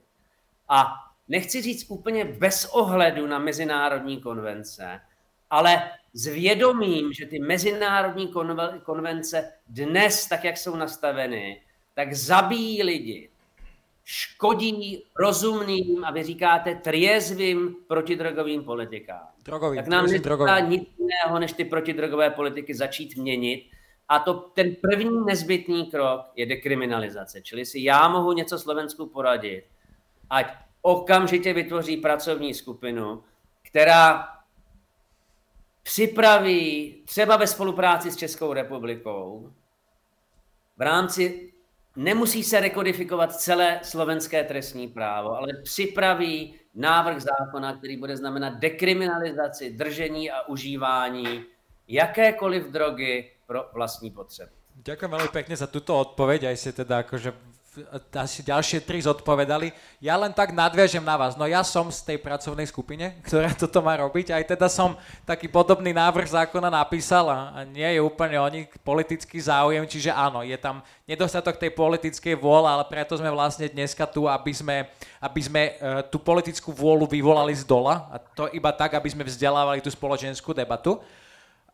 [SPEAKER 5] A nechci říct úplně bez ohledu na mezinárodní konvence, ale s vědomím, že ty mezinárodní konvence dnes, tak jak jsou nastaveny, tak zabíjí lidi, škodí rozumným a vy říkáte triezvým protidrogovým politikám.
[SPEAKER 2] Drogový,
[SPEAKER 5] tak nám nezbývá nic jiného, než ty protidrogové politiky začít měnit. A to ten první nezbytný krok je dekriminalizace. Čili si já mohu něco Slovensku poradit, ať okamžitě vytvoří pracovní skupinu, která připraví třeba ve spolupráci s Českou republikou v rámci Nemusí se rekodifikovat celé slovenské trestní právo, ale připraví návrh zákona, který bude znamenat dekriminalizaci držení a užívání jakékoliv drogy pro vlastní potřeby.
[SPEAKER 2] Ďakujem veľmi pekne za túto odpoveď, aj si teda akože asi ďalšie tri zodpovedali. Ja len tak nadviažem na vás. No ja som z tej pracovnej skupine, ktorá toto má robiť. Aj teda som taký podobný návrh zákona napísal a, nie je úplne o nich politický záujem, čiže áno, je tam nedostatok tej politickej vôle, ale preto sme vlastne dneska tu, aby sme, aby sme uh, tú politickú vôľu vyvolali z dola a to iba tak, aby sme vzdelávali tú spoločenskú debatu.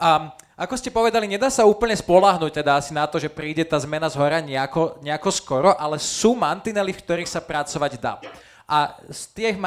[SPEAKER 2] A ako ste povedali, nedá sa úplne spolahnuť teda asi na to, že príde tá zmena z hora nejako, nejako skoro, ale sú mantinely, v ktorých sa pracovať dá. A z tých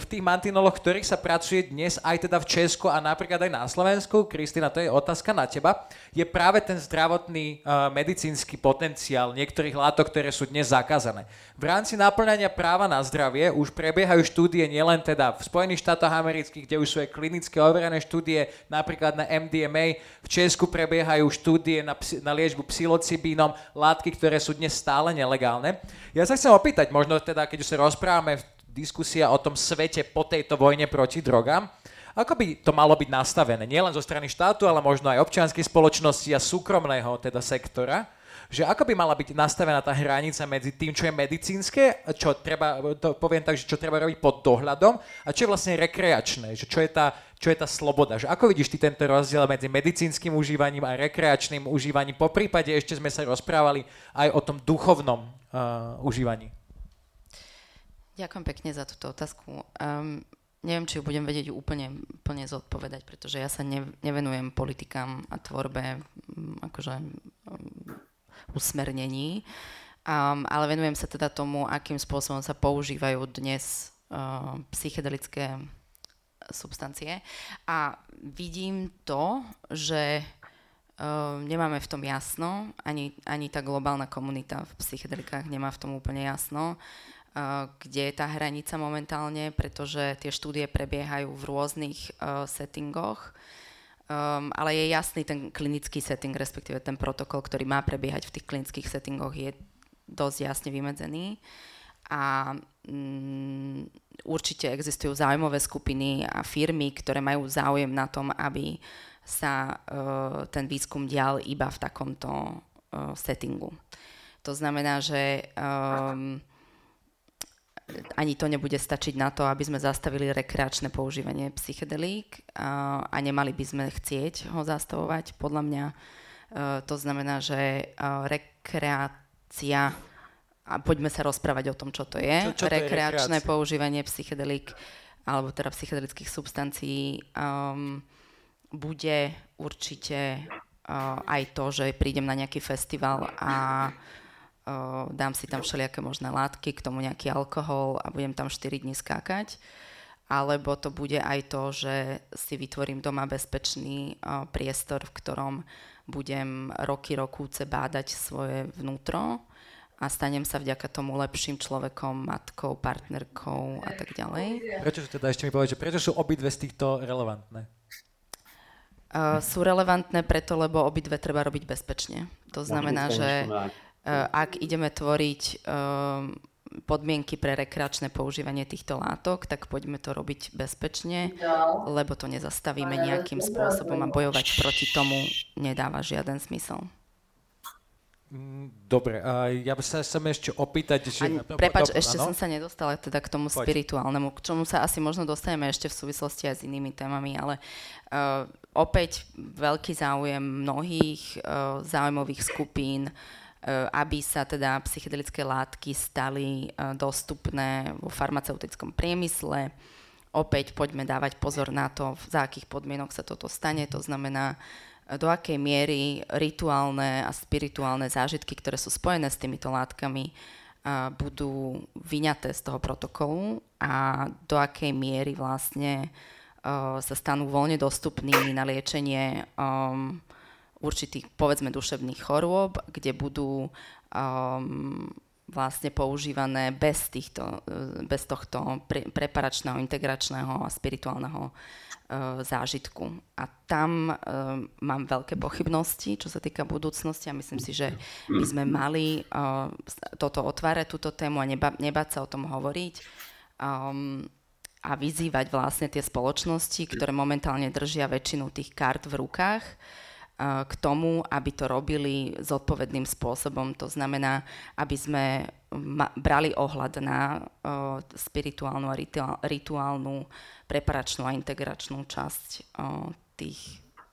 [SPEAKER 2] v tých mantinoloch, ktorých sa pracuje dnes aj teda v Česku a napríklad aj na Slovensku, Kristina, to je otázka na teba, je práve ten zdravotný uh, medicínsky potenciál niektorých látok, ktoré sú dnes zakázané. V rámci naplňania práva na zdravie už prebiehajú štúdie nielen teda v Spojených štátoch amerických, kde už sú aj klinické overené štúdie, napríklad na MDMA, v Česku prebiehajú štúdie na, na liečbu psilocibínom, látky, ktoré sú dnes stále nelegálne. Ja sa chcem opýtať, možno teda, keď už sa rozprávame máme diskusia o tom svete po tejto vojne proti drogám. Ako by to malo byť nastavené? Nielen zo strany štátu, ale možno aj občianskej spoločnosti a súkromného teda sektora že ako by mala byť nastavená tá hranica medzi tým, čo je medicínske, čo treba, to poviem tak, že čo treba robiť pod dohľadom a čo je vlastne rekreačné, že čo je tá, čo je tá sloboda. Že ako vidíš ty tento rozdiel medzi medicínskym užívaním a rekreačným užívaním? Po prípade ešte sme sa rozprávali aj o tom duchovnom uh, užívaní.
[SPEAKER 3] Ďakujem pekne za túto otázku. Um, neviem, či ju budem vedieť úplne plne zodpovedať, pretože ja sa ne, nevenujem politikám a tvorbe um, akože um, usmernení, um, ale venujem sa teda tomu, akým spôsobom sa používajú dnes uh, psychedelické substancie. A vidím to, že uh, nemáme v tom jasno, ani, ani tá globálna komunita v psychedelikách nemá v tom úplne jasno. Kde je tá hranica momentálne, pretože tie štúdie prebiehajú v rôznych uh, settingoch, um, ale je jasný ten klinický setting, respektíve ten protokol, ktorý má prebiehať v tých klinických settingoch, je dosť jasne vymedzený. A um, určite existujú záujmové skupiny a firmy, ktoré majú záujem na tom, aby sa uh, ten výskum dial iba v takomto uh, settingu. To znamená, že um, ani to nebude stačiť na to, aby sme zastavili rekreačné používanie psychedelík a, a nemali by sme chcieť ho zastavovať. Podľa mňa uh, to znamená, že uh, rekreácia a poďme sa rozprávať o tom, čo to je.
[SPEAKER 2] Čo, čo
[SPEAKER 3] rekreačné
[SPEAKER 2] je
[SPEAKER 3] používanie psychedelík alebo teda psychedelických substancií um, bude určite uh, aj to, že prídem na nejaký festival a dám si tam všelijaké možné látky, k tomu nejaký alkohol a budem tam 4 dní skákať. Alebo to bude aj to, že si vytvorím doma bezpečný priestor, v ktorom budem roky, rokúce bádať svoje vnútro a stanem sa vďaka tomu lepším človekom, matkou, partnerkou a tak ďalej.
[SPEAKER 2] Prečo teda ešte mi povedať, že prečo sú obidve z týchto relevantné?
[SPEAKER 3] Uh, sú relevantné preto, lebo obidve treba robiť bezpečne. To znamená, že Eh, ak ideme tvoriť eh, podmienky pre rekreačné používanie týchto látok, tak poďme to robiť bezpečne, lebo to nezastavíme nejakým spôsobom a bojovať proti tomu nedáva žiaden zmysel.
[SPEAKER 2] Mm, dobre, a ja by sa chcem ešte opýtať, že...
[SPEAKER 3] Ani, prepač, ešte ano? som sa nedostala teda k tomu Poď. spirituálnemu, k čomu sa asi možno dostaneme ešte v súvislosti aj s inými témami, ale uh, opäť veľký záujem mnohých uh, záujmových skupín uh, Eh, aby sa teda psychedelické látky stali eh, dostupné vo farmaceutickom priemysle. Opäť poďme dávať pozor na to, za akých podmienok sa toto stane. To znamená, eh, do akej miery rituálne a spirituálne zážitky, ktoré sú spojené s týmito látkami, budú vyňaté z toho protokolu a do akej miery vlastne sa stanú voľne dostupnými na liečenie um, určitých, povedzme, duševných chorôb, kde budú um, vlastne používané bez, týchto, e, bez tohto pre, preparačného, integračného a spirituálneho uh, zážitku. A tam uh, mám veľké pochybnosti, čo sa týka budúcnosti a myslím si, že by sme mali uh, toto otvárať, túto tému a neba, nebať sa o tom hovoriť. Um, a vyzývať vlastne tie spoločnosti, ktoré momentálne držia väčšinu tých kart v rukách, uh, k tomu, aby to robili zodpovedným spôsobom. To znamená, aby sme brali ohľad na spirituálnu a rituálnu preparačnú a integračnú časť tých,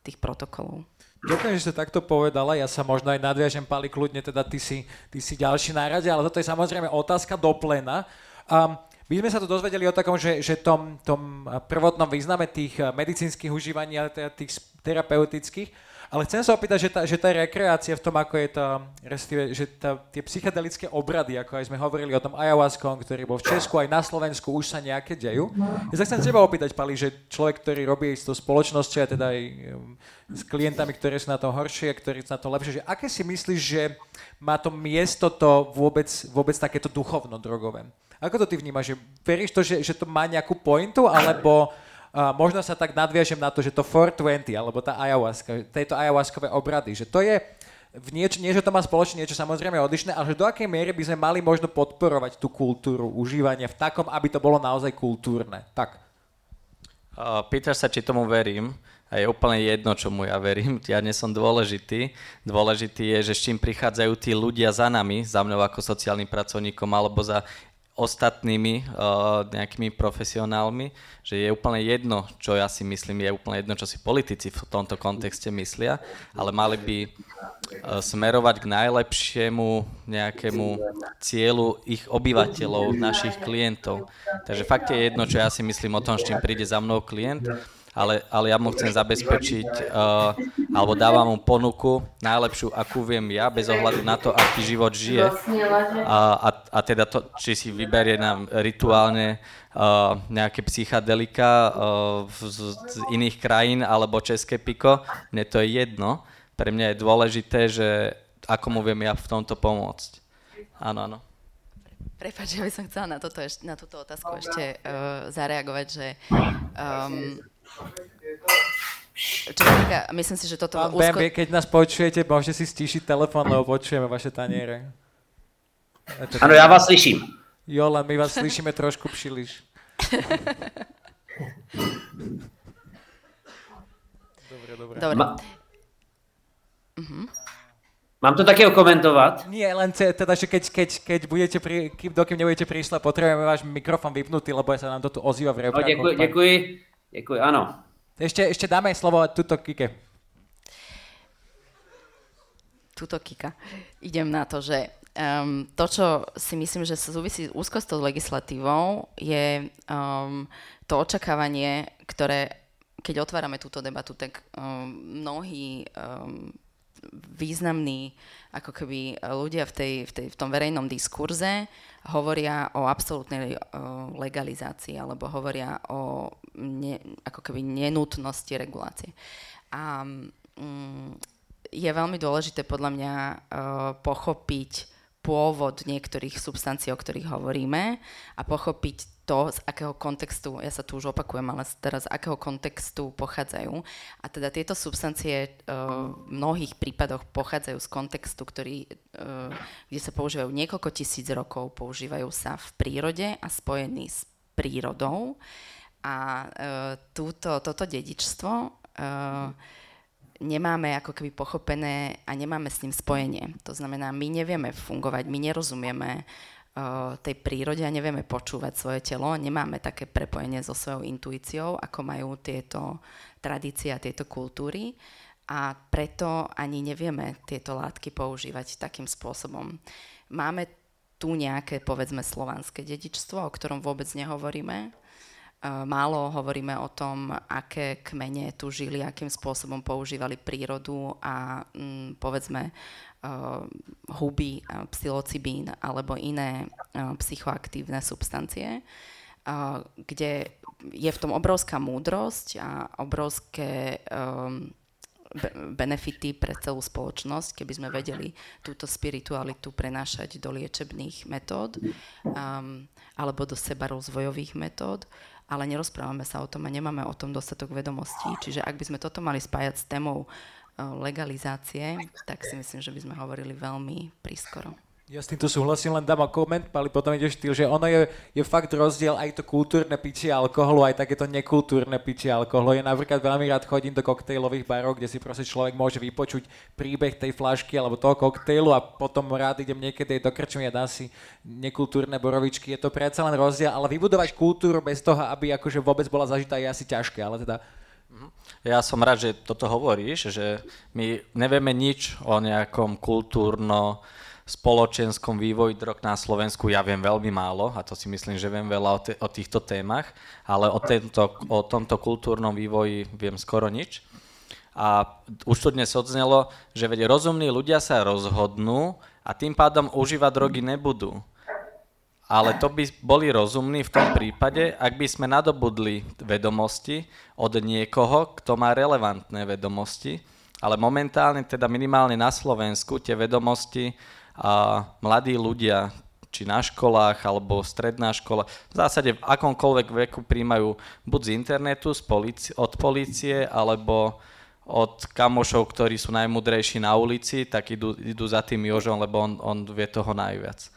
[SPEAKER 3] tých protokolov.
[SPEAKER 2] Ďakujem, že ste takto povedala. Ja sa možno aj nadviažem, Pali, kľudne, teda ty si, ty si ďalší na rade, ale toto je samozrejme otázka do plena. Um, my sme sa tu dozvedeli o takom, že, že tom, tom prvotnom význame tých medicínskych užívaní a teda tých terapeutických, Ale chcem sa opýtať, že tá, že tá rekreácia v tom, ako je tá, respektíve, že tá, tie psychedelické obrady, ako aj sme hovorili o tom ayahuaskom, ktorý bol v Česku, aj na Slovensku už sa nejaké dejú. Ja sa chcem teba opýtať, Pali, že človek, ktorý robí s tou spoločnosťou a teda aj um, s klientami, ktorí sú na tom horšie, ktorí sú na tom lepšie, že aké si myslíš, že má to miesto to vôbec, vôbec takéto duchovno-drogové? Ako to ty vnímaš? Že veríš to, že, že to má nejakú pointu, alebo možno sa tak nadviažem na to, že to 420, alebo tá ayahuasca, tejto ayahuaskové obrady, že to je v nieč, nie, že to má spoločne niečo samozrejme odlišné, ale že do akej miery by sme mali možno podporovať tú kultúru užívania v takom, aby to bolo naozaj kultúrne. Tak.
[SPEAKER 4] Uh, pýtaš sa, či tomu verím. A je úplne jedno, čomu ja verím. Ja nie som dôležitý. Dôležitý je, že s čím prichádzajú tí ľudia za nami, za mnou ako sociálnym pracovníkom alebo za ostatnými uh, nejakými profesionálmi, že je úplne jedno, čo ja si myslím, je úplne jedno, čo si politici v tomto kontexte myslia, ale mali by uh, smerovať k najlepšiemu nejakému cieľu ich obyvateľov, našich klientov. Takže fakt je jedno, čo ja si myslím o tom, s čím príde za mnou klient, ale, ale ja mu chcem zabezpečiť, uh, alebo dávam mu ponuku najlepšiu, akú viem ja, bez ohľadu na to, aký život žije. A, a, a teda to, či si vyberie nám rituálne uh, nejaké psychadelika uh, z, z iných krajín, alebo české piko, mne to je jedno. Pre mňa je dôležité, že ako mu viem ja v tomto pomôcť. Áno, áno.
[SPEAKER 3] Prepač, ja by som chcela na, toto, na túto otázku ešte uh, zareagovať, že um, čo týka, myslím si, že toto...
[SPEAKER 2] Pán úzko... Bambi, keď nás počujete, môžete si stíšiť telefón, lebo počujeme vaše taniere.
[SPEAKER 5] Áno, ja vás slyším.
[SPEAKER 2] Jo, len my vás slyšíme trošku příliš. dobre, dobre.
[SPEAKER 3] Dobre. Ma...
[SPEAKER 5] Uh-huh. Mám to také okomentovat?
[SPEAKER 2] Nie, len teda, že keď, keď, keď budete, pri, kým, dokým nebudete prišla, potrebujeme váš mikrofon vypnutý, lebo sa nám to tu ozýva v
[SPEAKER 5] repráku. No, děkuji, děkuji. Děkuji, ano.
[SPEAKER 2] Ešte, ešte dáme slovo tuto Kike.
[SPEAKER 3] Tuto Kika. Idem na to, že um, to, čo si myslím, že sa súvisí úzko s tou legislatívou, je um, to očakávanie, ktoré, keď otvárame túto debatu, tak um, mnohí um, významní ako keby ľudia v, tej, v, tej, v tom verejnom diskurze hovoria o absolútnej legalizácii alebo hovoria o ne, ako keby nenutnosti regulácie. A mm, je veľmi dôležité podľa mňa uh, pochopiť pôvod niektorých substancií, o ktorých hovoríme a pochopiť to, z akého kontextu, ja sa tu už opakujem, ale teraz z akého kontextu pochádzajú. A teda tieto substancie uh, v mnohých prípadoch pochádzajú z kontextu, ktorý, uh, kde sa používajú niekoľko tisíc rokov, používajú sa v prírode a spojení s prírodou. A uh, túto, toto dedičstvo uh, nemáme ako keby pochopené a nemáme s ním spojenie. To znamená, my nevieme fungovať, my nerozumieme uh, tej prírode a nevieme počúvať svoje telo, nemáme také prepojenie so svojou intuíciou, ako majú tieto tradície a tieto kultúry a preto ani nevieme tieto látky používať takým spôsobom. Máme tu nejaké, povedzme, slovanské dedičstvo, o ktorom vôbec nehovoríme, Málo hovoríme o tom, aké kmene tu žili, akým spôsobom používali prírodu a mm, povedzme huby, psilocibín alebo iné psychoaktívne substancie, kde je v tom obrovská múdrosť a obrovské benefity pre celú spoločnosť, keby sme vedeli túto spiritualitu prenášať do liečebných metód um, alebo do seba rozvojových metód ale nerozprávame sa o tom a nemáme o tom dostatok vedomostí. Čiže ak by sme toto mali spájať s témou eh, legalizácie, tak si myslím, že by sme hovorili veľmi prískoro.
[SPEAKER 2] Ja s týmto súhlasím, len dám koment, ale potom ide štýl, že ono je, je fakt rozdiel aj to kultúrne pitie alkoholu, aj takéto nekultúrne pitie alkoholu. Ja napríklad veľmi rád chodím do koktejlových barov, kde si proste človek môže vypočuť príbeh tej flašky alebo toho koktejlu a potom rád idem niekedy do krčmy a dám si nekultúrne borovičky. Je to predsa len rozdiel, ale vybudovať kultúru bez toho, aby akože vôbec bola zažitá, je asi ťažké, ale teda
[SPEAKER 4] mhm. Ja som rád, že toto hovoríš, že my nevieme nič o nejakom kultúrno spoločenskom vývoji drog na Slovensku ja viem veľmi málo a to si myslím, že viem veľa o, te, o týchto témach, ale o, tento, o tomto kultúrnom vývoji viem skoro nič. A už to dnes odznelo, že veď rozumní ľudia sa rozhodnú a tým pádom užívať drogy nebudú. Ale to by boli rozumní v tom prípade, ak by sme nadobudli vedomosti od niekoho, kto má relevantné vedomosti, ale momentálne, teda minimálne na Slovensku, tie vedomosti a mladí ľudia, či na školách, alebo stredná škola, v zásade v akomkoľvek veku príjmajú buď z internetu, z polici- od policie, alebo od kamošov, ktorí sú najmudrejší na ulici, tak idú, idú za tým Jožom, lebo on, on vie toho najviac.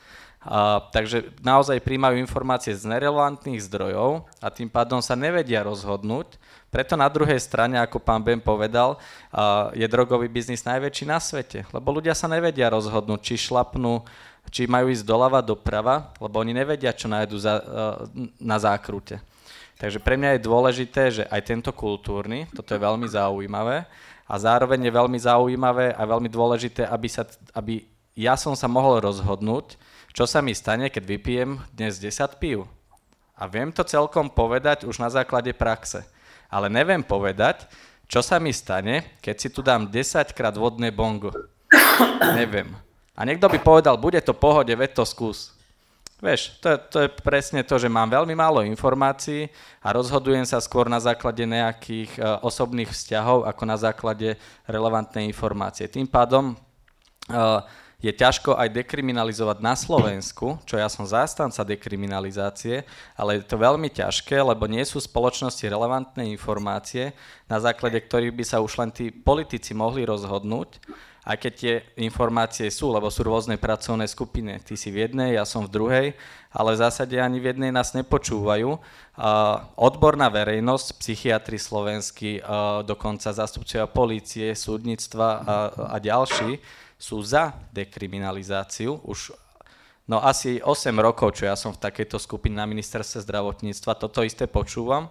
[SPEAKER 4] A, takže naozaj príjmajú informácie z nerelevantných zdrojov a tým pádom sa nevedia rozhodnúť. Preto na druhej strane, ako pán Ben povedal, a, je drogový biznis najväčší na svete, lebo ľudia sa nevedia rozhodnúť, či šlapnú, či majú ísť doľava, doprava, lebo oni nevedia, čo nájdu za, na zákrute. Takže pre mňa je dôležité, že aj tento kultúrny, toto je veľmi zaujímavé a zároveň je veľmi zaujímavé a veľmi dôležité, aby, sa, aby ja som sa mohol rozhodnúť, čo sa mi stane, keď vypijem dnes 10 pív. A viem to celkom povedať už na základe praxe. Ale neviem povedať, čo sa mi stane, keď si tu dám 10 krát vodné bongo. neviem. A niekto by povedal, bude to pohode, veď to skús. Vieš, to, to je presne to, že mám veľmi málo informácií a rozhodujem sa skôr na základe nejakých uh, osobných vzťahov ako na základe relevantnej informácie. Tým pádom uh, je ťažko aj dekriminalizovať na Slovensku, čo ja som zástanca dekriminalizácie, ale je to veľmi ťažké, lebo nie sú v spoločnosti relevantné informácie, na základe ktorých by sa už len tí politici mohli rozhodnúť aj keď tie informácie sú, lebo sú rôzne pracovné skupiny. Ty si v jednej, ja som v druhej, ale v zásade ani v jednej nás nepočúvajú. Odborná verejnosť, psychiatri slovenskí, dokonca zástupcovia polície, súdnictva a, a ďalší sú za dekriminalizáciu. Už no asi 8 rokov, čo ja som v takejto skupine na ministerstve zdravotníctva, toto isté počúvam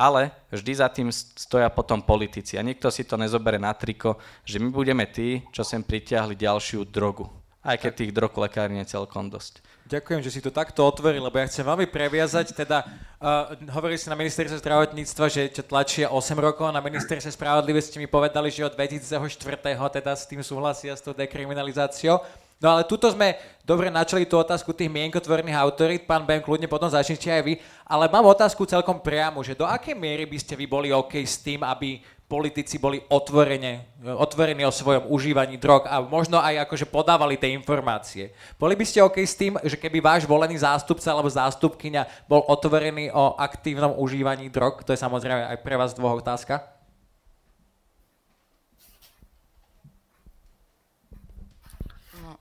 [SPEAKER 4] ale vždy za tým stoja potom politici. A nikto si to nezobere na triko, že my budeme tí, čo sem pritiahli ďalšiu drogu. Aj keď tých drog lekárne je celkom dosť.
[SPEAKER 2] Ďakujem, že si to takto otvoril, lebo ja chcem veľmi previazať, teda uh, hovorili ste na ministerstve zdravotníctva, že ťa tlačia 8 rokov, na ministerstve spravodlivosti mi povedali, že od 2004. teda s tým súhlasia s tou dekriminalizáciou. No ale tuto sme dobre načali tú otázku tých mienkotvorných autorít, pán Ben, kľudne potom začnite aj vy, ale mám otázku celkom priamu, že do akej miery by ste vy boli OK s tým, aby politici boli otvorene, otvorení o svojom užívaní drog a možno aj akože podávali tie informácie. Boli by ste OK s tým, že keby váš volený zástupca alebo zástupkyňa bol otvorený o aktívnom užívaní drog? To je samozrejme aj pre vás dvoch otázka.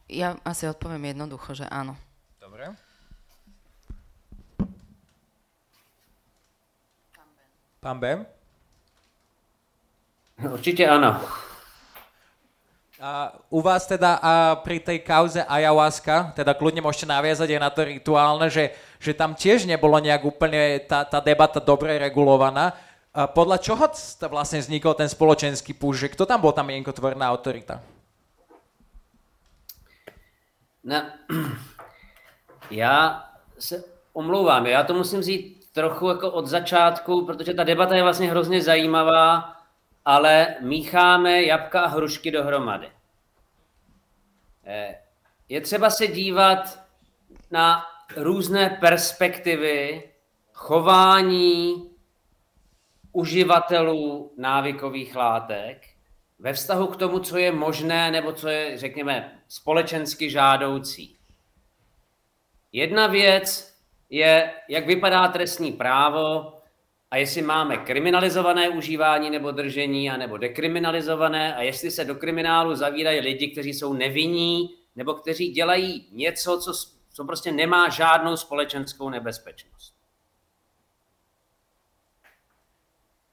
[SPEAKER 3] Ja asi odpoviem jednoducho, že áno.
[SPEAKER 2] Dobre. Pán Bem?
[SPEAKER 5] Určite áno.
[SPEAKER 2] A u vás teda a pri tej kauze ayahuasca, teda kľudne môžete naviazať aj na to rituálne, že, že tam tiež nebolo nejak úplne tá, tá debata dobre regulovaná. A podľa čoho vlastne vznikol ten spoločenský púž, kto tam bol tá mienkotvorná autorita?
[SPEAKER 5] Ne, já se omlouvám, já to musím říct trochu jako od začátku, protože ta debata je vlastně hrozně zajímavá, ale mícháme jabka a hrušky dohromady. Eh, je třeba se dívat na různé perspektivy chování uživatelů návykových látek ve vztahu k tomu, co je možné nebo co je, řekněme, společensky žádoucí. Jedna věc je, jak vypadá trestní právo a jestli máme kriminalizované užívání nebo držení, anebo dekriminalizované a jestli se do kriminálu zavírají lidi, kteří jsou nevinní nebo kteří dělají něco, co, co prostě nemá žádnou společenskou nebezpečnost.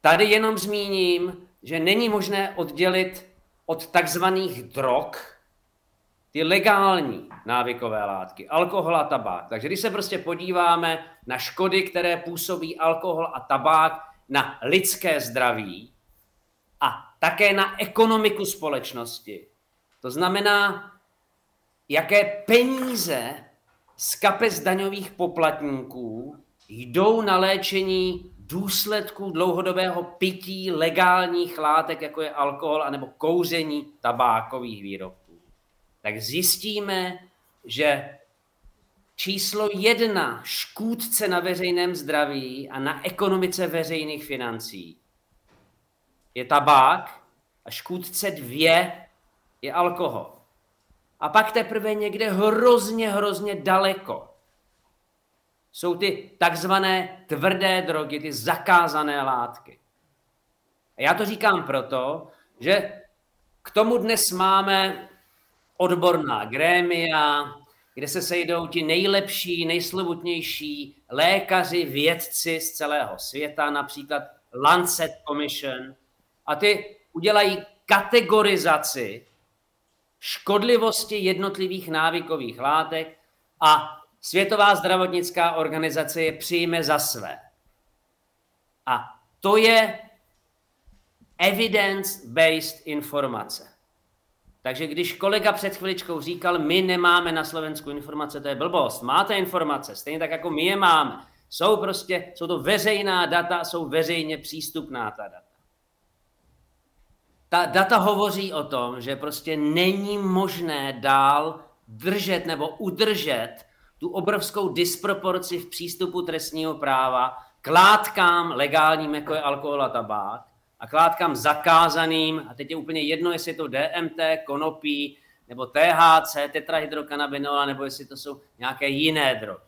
[SPEAKER 5] Tady jenom zmíním, že není možné oddělit od takzvaných drog ty legální návykové látky, alkohol a tabák. Takže když se prostě podíváme na škody, které působí alkohol a tabák na lidské zdraví a také na ekonomiku společnosti, to znamená, jaké peníze z kapes daňových poplatníků jdou na léčení důsledků dlouhodobého pití legálních látek, jako je alkohol, anebo kouření tabákových výrobků, tak zjistíme, že číslo jedna škůdce na veřejném zdraví a na ekonomice veřejných financí je tabák a škůdce dvě je alkohol. A pak teprve někde hrozně, hrozně daleko jsou ty takzvané tvrdé drogy, ty zakázané látky. A já to říkám proto, že k tomu dnes máme odborná grémia, kde se sejdou ti nejlepší, nejslovutnější lékaři, vědci z celého světa, například Lancet Commission, a ty udělají kategorizaci škodlivosti jednotlivých návykových látek a Světová zdravotnická organizace je přijme za své. A to je evidence-based informace. Takže když kolega před chviličkou říkal, my nemáme na Slovensku informace, to je blbost. Máte informace, stejně tak jako my je máme. Jsou prostě, jsou to veřejná data, jsou veřejně přístupná ta data. Ta data hovoří o tom, že prostě není možné dál držet nebo udržet tu obrovskou disproporci v přístupu trestního práva k látkám legálním, jako je alkohol a tabák, a k látkám zakázaným, a teď je úplně jedno, jestli je to DMT, konopí, nebo THC, tetrahydrokanabinol, nebo jestli to jsou nějaké jiné drogy.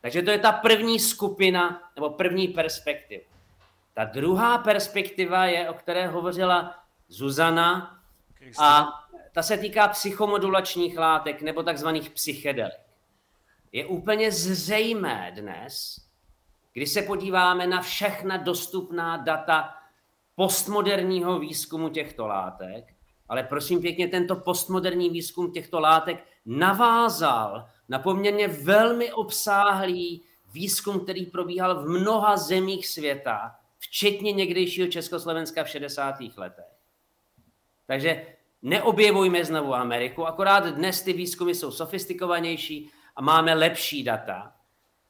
[SPEAKER 5] Takže to je ta první skupina, nebo první perspektiva. Ta druhá perspektiva je, o které hovořila Zuzana, a ta se týká psychomodulačních látek nebo takzvaných psychedelik je úplně zřejmé dnes, když se podíváme na všechna dostupná data postmoderního výzkumu těchto látek, ale prosím pěkně, tento postmoderní výzkum těchto látek navázal na poměrně velmi obsáhlý výzkum, který probíhal v mnoha zemích světa, včetně někdejšího Československa v 60. letech. Takže neobjevujme znovu Ameriku, akorát dnes ty výzkumy jsou sofistikovanější a máme lepší data.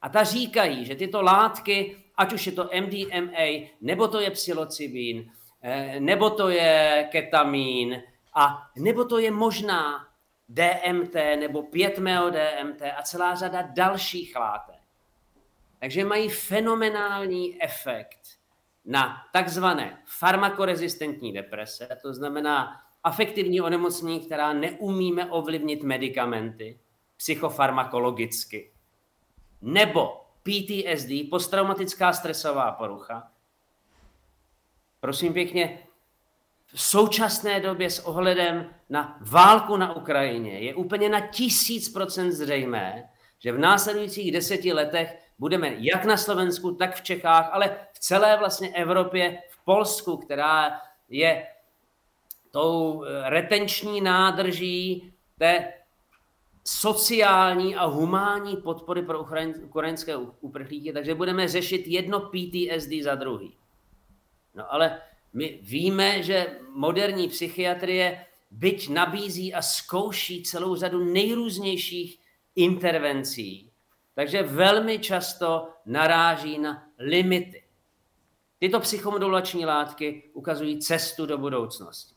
[SPEAKER 5] A ta říkají, že tyto látky, ať už je to MDMA, nebo to je psilocybin, eh, nebo to je ketamín, a nebo to je možná DMT nebo 5-meo DMT a celá řada dalších látek. Takže mají fenomenální efekt na takzvané farmakorezistentní deprese, to znamená afektivní onemocnění, která neumíme ovlivnit medicamenty, psychofarmakologicky. Nebo PTSD, posttraumatická stresová porucha. Prosím pěkně, v současné době s ohledem na válku na Ukrajině je úplně na tisíc procent zřejmé, že v následujících deseti letech budeme jak na Slovensku, tak v Čechách, ale v celé vlastně Evropě, v Polsku, která je tou retenční nádrží té sociální a humánní podpory pro ukrajinské uprchlíky, takže budeme řešit jedno PTSD za druhý. No ale my víme, že moderní psychiatrie byť nabízí a zkouší celou řadu nejrůznějších intervencí, takže velmi často naráží na limity. Tyto psychomodulační látky ukazují cestu do budoucnosti.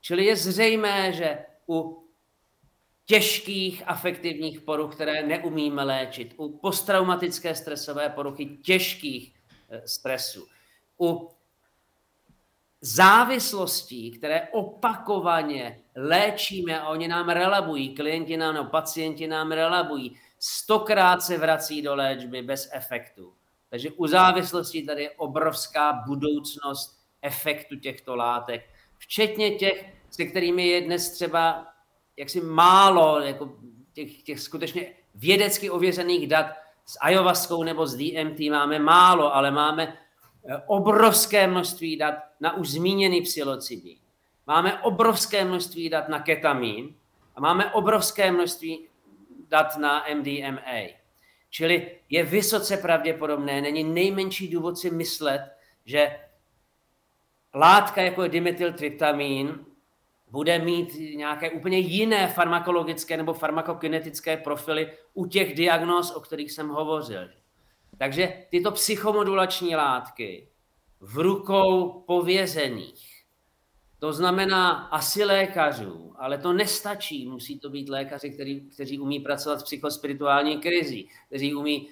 [SPEAKER 5] Čili je zřejmé, že u těžkých afektivních poruch, které neumíme léčit, u posttraumatické stresové poruchy těžkých eh, stresů, u závislostí, které opakovaně léčíme a oni nám relabují, klienti nám, no, pacienti nám relabují, stokrát se vrací do léčby bez efektu. Takže u závislosti tady je obrovská budoucnost efektu těchto látek, včetně těch, se kterými je dnes třeba jaksi málo jako těch, těch skutečně vědecky ověřených dat s ayahuaskou nebo s DMT máme málo, ale máme eh, obrovské množství dat na už zmíněný psilocybin. Máme obrovské množství dat na ketamin a máme obrovské množství dat na MDMA. Čili je vysoce pravděpodobné, není nejmenší důvod si myslet, že látka jako je dimethyltryptamin bude mít nějaké úplně jiné farmakologické nebo farmakokinetické profily u těch diagnóz, o kterých jsem hovořil. Takže tyto psychomodulační látky v rukou povězených, to znamená asi lékařů, ale to nestačí. Musí to být lékaři, který, kteří umí pracovat s psychospirituální krizí, kteří umí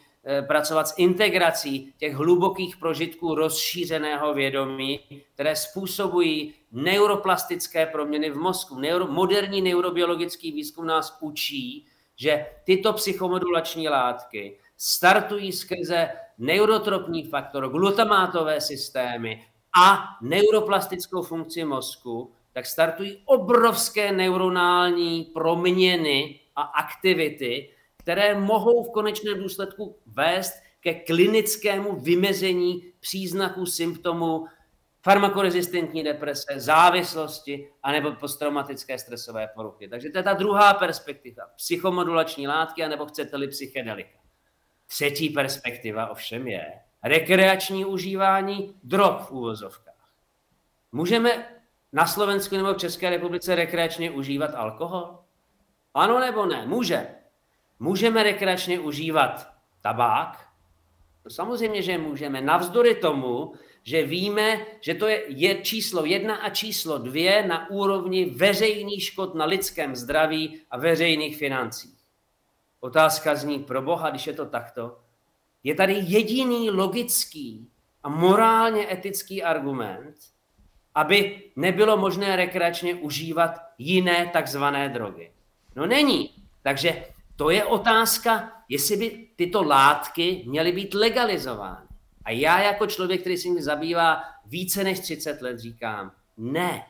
[SPEAKER 5] pracovat s integrací těch hlubokých prožitků rozšířeného vědomí, které způsobují neuroplastické proměny v mozku. Neuro, moderní neurobiologický výzkum nás učí, že tyto psychomodulační látky startují skrze neurotropní faktor, glutamátové systémy a neuroplastickou funkci mozku, tak startují obrovské neuronální proměny a aktivity, které mohou v konečném důsledku vést ke klinickému vymezení příznaků, symptomů farmakorezistentní deprese, závislosti anebo posttraumatické stresové poruchy. Takže to je ta druhá perspektiva. Psychomodulační látky, anebo chcete-li psychedelika. Třetí perspektiva ovšem je rekreační užívání drog v úvozovkách. Můžeme na Slovensku nebo v České republice rekreačně užívat alkohol? Ano nebo ne? Může. Můžeme rekreačně užívat tabák? No samozřejmě, že můžeme. Navzdory tomu, že víme, že to je, je číslo jedna a číslo dvě na úrovni veřejných škod na lidském zdraví a veřejných financích. Otázka zní pro Boha, když je to takto. Je tady jediný logický a morálně etický argument, aby nebylo možné rekreačně užívat jiné takzvané drogy. No není. Takže to je otázka, jestli by tyto látky měly být legalizovány. A já jako člověk, který se jim zabývá více než 30 let, říkám, ne,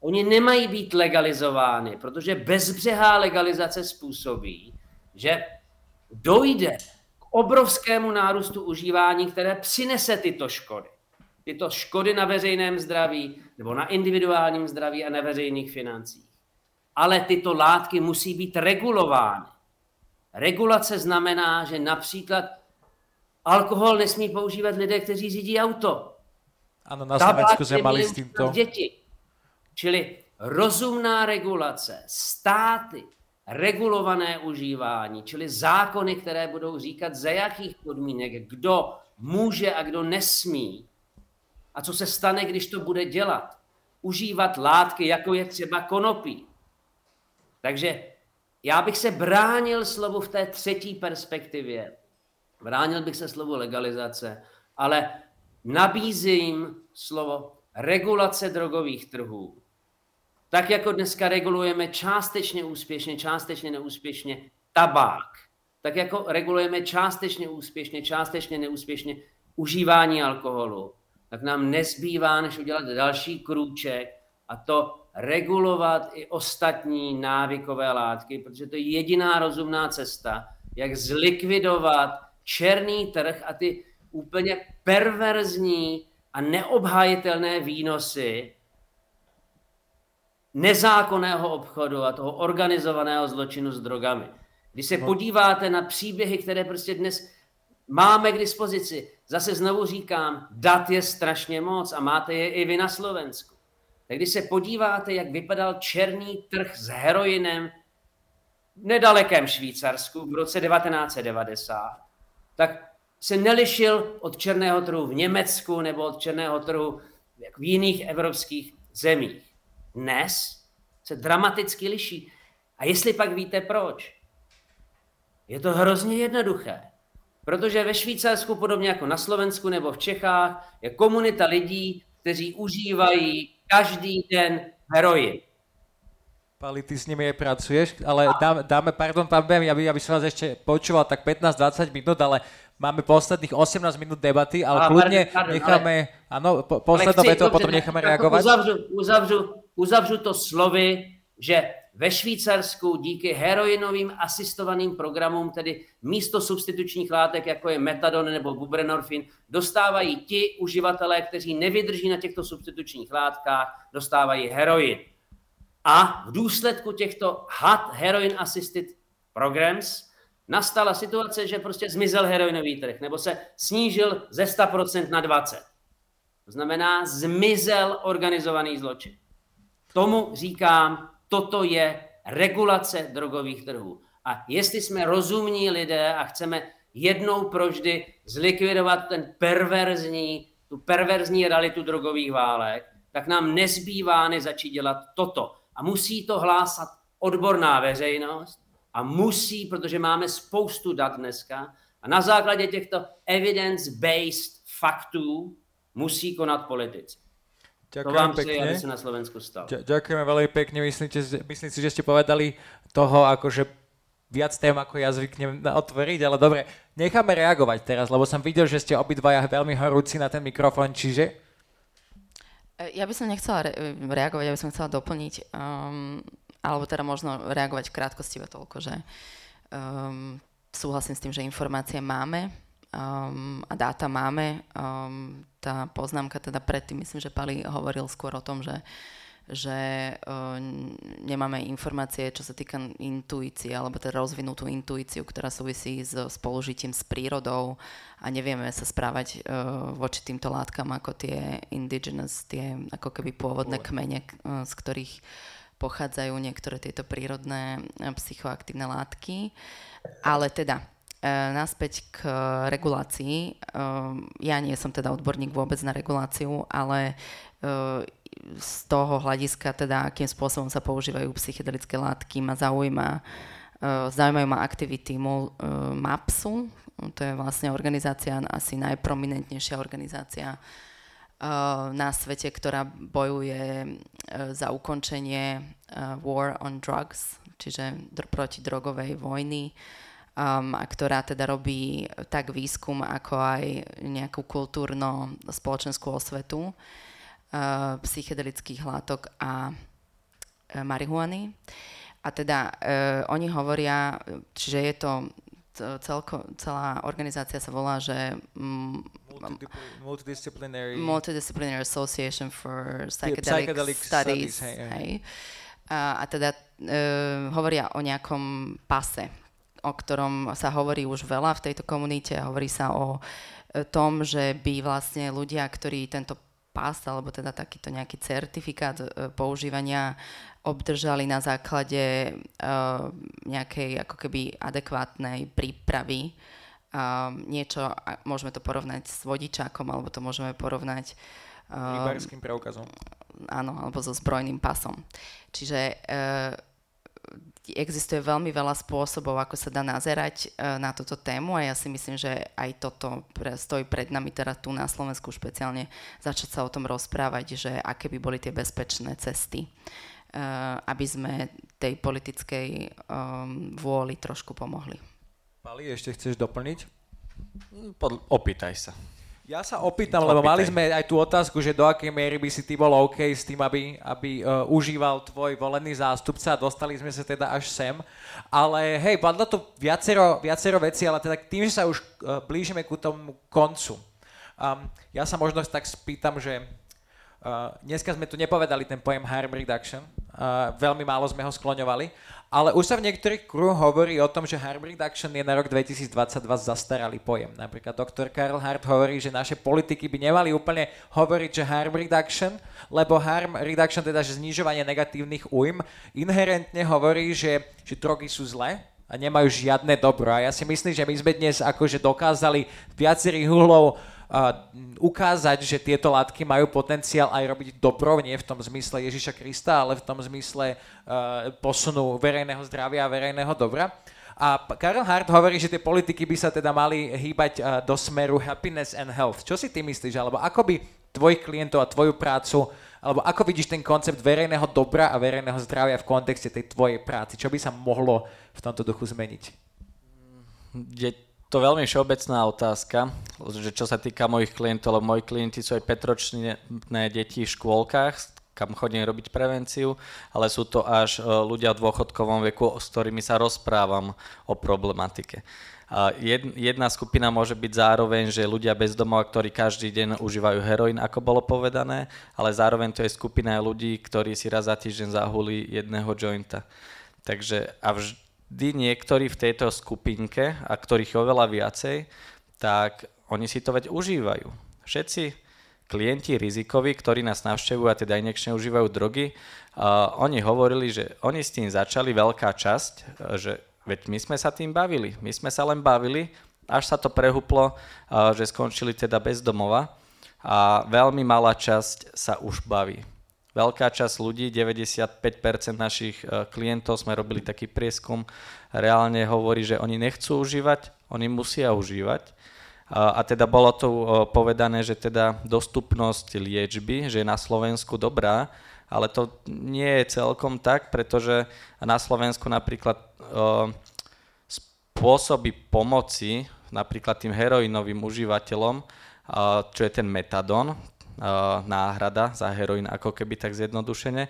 [SPEAKER 5] oni nemají být legalizovány, protože bezbřehá legalizace způsobí, že dojde k obrovskému nárůstu užívání, které přinese tyto škody. Tyto škody na veřejném zdraví nebo na individuálním zdraví a na veřejných financích. Ale tyto látky musí být regulovány. Regulace znamená, že například alkohol nesmí používat lidé, kteří řídí auto.
[SPEAKER 2] Ano, na Slovensku jsme mali s tímto.
[SPEAKER 5] Děti. Čili rozumná regulace, státy, regulované užívání, čili zákony, které budou říkat, za jakých podmínek, kdo může a kdo nesmí a co se stane, když to bude dělat. Užívat látky, jako je třeba konopí. Takže já bych se bránil slovu v té třetí perspektivě. Bránil bych se slovu legalizace, ale nabízím slovo regulace drogových trhů, tak jako dneska regulujeme částečně úspěšně, částečně neúspěšně tabák, tak jako regulujeme částečně úspěšně, částečně neúspěšně užívání alkoholu, tak nám nezbývá, než udělat další krůček a to regulovat i ostatní návykové látky, protože to je jediná rozumná cesta, jak zlikvidovat černý trh a ty úplně perverzní a neobhajitelné výnosy nezákonného obchodu a toho organizovaného zločinu s drogami. Když se podíváte na příběhy, které prostě dnes máme k dispozici, zase znovu říkám, dat je strašně moc a máte je i vy na Slovensku. Tak když se podíváte, jak vypadal černý trh s heroinem v nedalekém Švýcarsku v roce 1990, tak se nelišil od černého trhu v Německu nebo od černého trhu v jiných evropských zemích dnes se dramaticky liší. A jestli pak víte proč? Je to hrozně jednoduché. Protože ve Švýcarsku, podobně jako na Slovensku nebo v Čechách, je komunita lidí, kteří užívají každý den heroin.
[SPEAKER 2] Pali, ty s nimi aj pracuješ, ale dáme, dáme pardon, pán Bem, ja by, ja by som vás ešte počúval tak 15-20 minút, ale máme posledných 18 minút debaty, ale a, kľudne pardon, necháme, ale, áno, po, poslednou vetou, potom necháme reagovať.
[SPEAKER 5] Uzavřu, uzavřu, uzavřu to slovy, že ve Švýcarsku díky heroinovým asistovaným programům, tedy místo substitučních látek, jako je metadon nebo buprenorfin, dostávají ti uživatelé, kteří nevydrží na těchto substitučních látkách, dostávají heroin. A v důsledku těchto HAT, Heroin Assisted Programs, nastala situace, že prostě zmizel heroinový trh, nebo se snížil ze 100% na 20%. To znamená, zmizel organizovaný zločin. Tomu říkám, toto je regulace drogových trhů. A jestli jsme rozumní lidé a chceme jednou proždy zlikvidovat ten perverzní, tu perverzní realitu drogových válek, tak nám nezbývá začít dělat toto. A musí to hlásat odborná veřejnost a musí, protože máme spoustu dat dneska, a na základě těchto evidence-based faktů musí konat politici. Ďakujem to vám pekne. aby sa na Slovensku stalo.
[SPEAKER 2] Ďakujeme veľmi pekne. Myslíte, myslím si, že ste povedali toho, akože viac tém, ako ja zvyknem otvoriť, ale dobre, necháme reagovať teraz, lebo som videl, že ste obidvaja veľmi horúci na ten mikrofón, čiže...
[SPEAKER 3] E, ja by som nechcela re- reagovať, ja by som chcela doplniť, um, alebo teda možno reagovať v krátkosti toľko, že um, súhlasím s tým, že informácie máme, um, a dáta máme. Um, tá poznámka teda predtým, myslím, že Pali hovoril skôr o tom, že že uh, nemáme informácie, čo sa týka intuície, alebo teda rozvinutú intuíciu, ktorá súvisí s spolužitím s prírodou a nevieme sa správať uh, voči týmto látkam ako tie indigenous, tie ako keby pôvodné kmene, uh, z ktorých pochádzajú niektoré tieto prírodné psychoaktívne látky. Ale teda naspäť k regulácii. E, ja nie som teda odborník vôbec na reguláciu, ale e, z toho hľadiska, teda akým spôsobom sa používajú psychedelické látky, ma zaujíma, zaujímajú ma aktivity MAPSu, to je vlastne organizácia, asi najprominentnejšia organizácia na svete, ktorá bojuje za ukončenie war on drugs, čiže proti drogovej vojny um, ktorá teda robí tak výskum, ako aj nejakú kultúrno-spoločenskú osvetu uh, psychedelických látok a uh, marihuany. A teda uh, oni hovoria, čiže je to celko, celá organizácia sa volá, že um,
[SPEAKER 2] Multidisciplinary,
[SPEAKER 3] Multidisciplinary Association for Psychedelic, Psychedelic Studies. studies hej, hej. A, a teda uh, hovoria o nejakom pase, o ktorom sa hovorí už veľa v tejto komunite. Hovorí sa o e, tom, že by vlastne ľudia, ktorí tento pás alebo teda takýto nejaký certifikát e, používania obdržali na základe uh, nejakej ako keby adekvátnej prípravy. Uh, niečo, môžeme to porovnať s vodičákom, alebo to môžeme porovnať
[SPEAKER 2] uh, preukazom.
[SPEAKER 3] Áno, alebo so zbrojným pasom. Čiže uh, existuje veľmi veľa spôsobov, ako sa dá nazerať uh, na túto tému a ja si myslím, že aj toto stojí pred nami teda tu na Slovensku špeciálne začať sa o tom rozprávať, že aké by boli tie bezpečné cesty, uh, aby sme tej politickej um, vôli trošku pomohli.
[SPEAKER 2] Pali, ešte chceš doplniť?
[SPEAKER 4] Pod, opýtaj sa.
[SPEAKER 2] Ja sa opýtam, lebo mali sme aj tú otázku, že do akej miery by si ty bol OK s tým, aby, aby uh, užíval tvoj volený zástupca a dostali sme sa teda až sem. Ale hej, padlo tu viacero, viacero vecí, ale teda tým, že sa už uh, blížime ku tomu koncu. Um, ja sa možno tak spýtam, že uh, dneska sme tu nepovedali ten pojem harm reduction, uh, veľmi málo sme ho skloňovali, ale už sa v niektorých kruhoch hovorí o tom, že harm reduction je na rok 2022 zastaralý pojem. Napríklad doktor Karl Hart hovorí, že naše politiky by nemali úplne hovoriť, že harm reduction, lebo harm reduction, teda že znižovanie negatívnych újm, inherentne hovorí, že, že drogy sú zlé, a nemajú žiadne dobro. A ja si myslím, že my sme dnes akože dokázali viacerých uhlov ukázať, že tieto látky majú potenciál aj robiť dobro, nie v tom zmysle Ježiša Krista, ale v tom zmysle uh, posunu verejného zdravia a verejného dobra. A Karl Hart hovorí, že tie politiky by sa teda mali hýbať uh, do smeru happiness and health. Čo si ty myslíš? Alebo ako by tvojich klientov a tvoju prácu, alebo ako vidíš ten koncept verejného dobra a verejného zdravia v kontexte tej tvojej práci? Čo by sa mohlo v tomto duchu zmeniť?
[SPEAKER 4] To veľmi všeobecná otázka, že čo sa týka mojich klientov, lebo moji klienti sú aj petročné deti v škôlkach, kam chodím robiť prevenciu, ale sú to až e, ľudia v dôchodkovom veku, s ktorými sa rozprávam o problematike. Jedna skupina môže byť zároveň, že ľudia bez domova, ktorí každý deň užívajú heroín, ako bolo povedané, ale zároveň to je skupina ľudí, ktorí si raz za týždeň zahuli jedného jointa. Takže a vž- vždy niektorí v tejto skupinke, a ktorých je oveľa viacej, tak oni si to veď užívajú. Všetci klienti rizikoví, ktorí nás navštevujú a teda inekčne užívajú drogy, uh, oni hovorili, že oni s tým začali veľká časť, že veď my sme sa tým bavili, my sme sa len bavili, až sa to prehuplo, že skončili teda bez domova a veľmi malá časť sa už baví. Veľká časť ľudí, 95% našich e, klientov, sme robili taký prieskum, reálne hovorí, že oni nechcú užívať, oni musia užívať. A teda bolo tu e, povedané, že teda dostupnosť liečby, že je na Slovensku dobrá, ale to nie je celkom tak, pretože na Slovensku napríklad e, spôsoby pomoci napríklad tým heroinovým užívateľom, čo je ten metadon, náhrada za heroín, ako keby tak zjednodušene,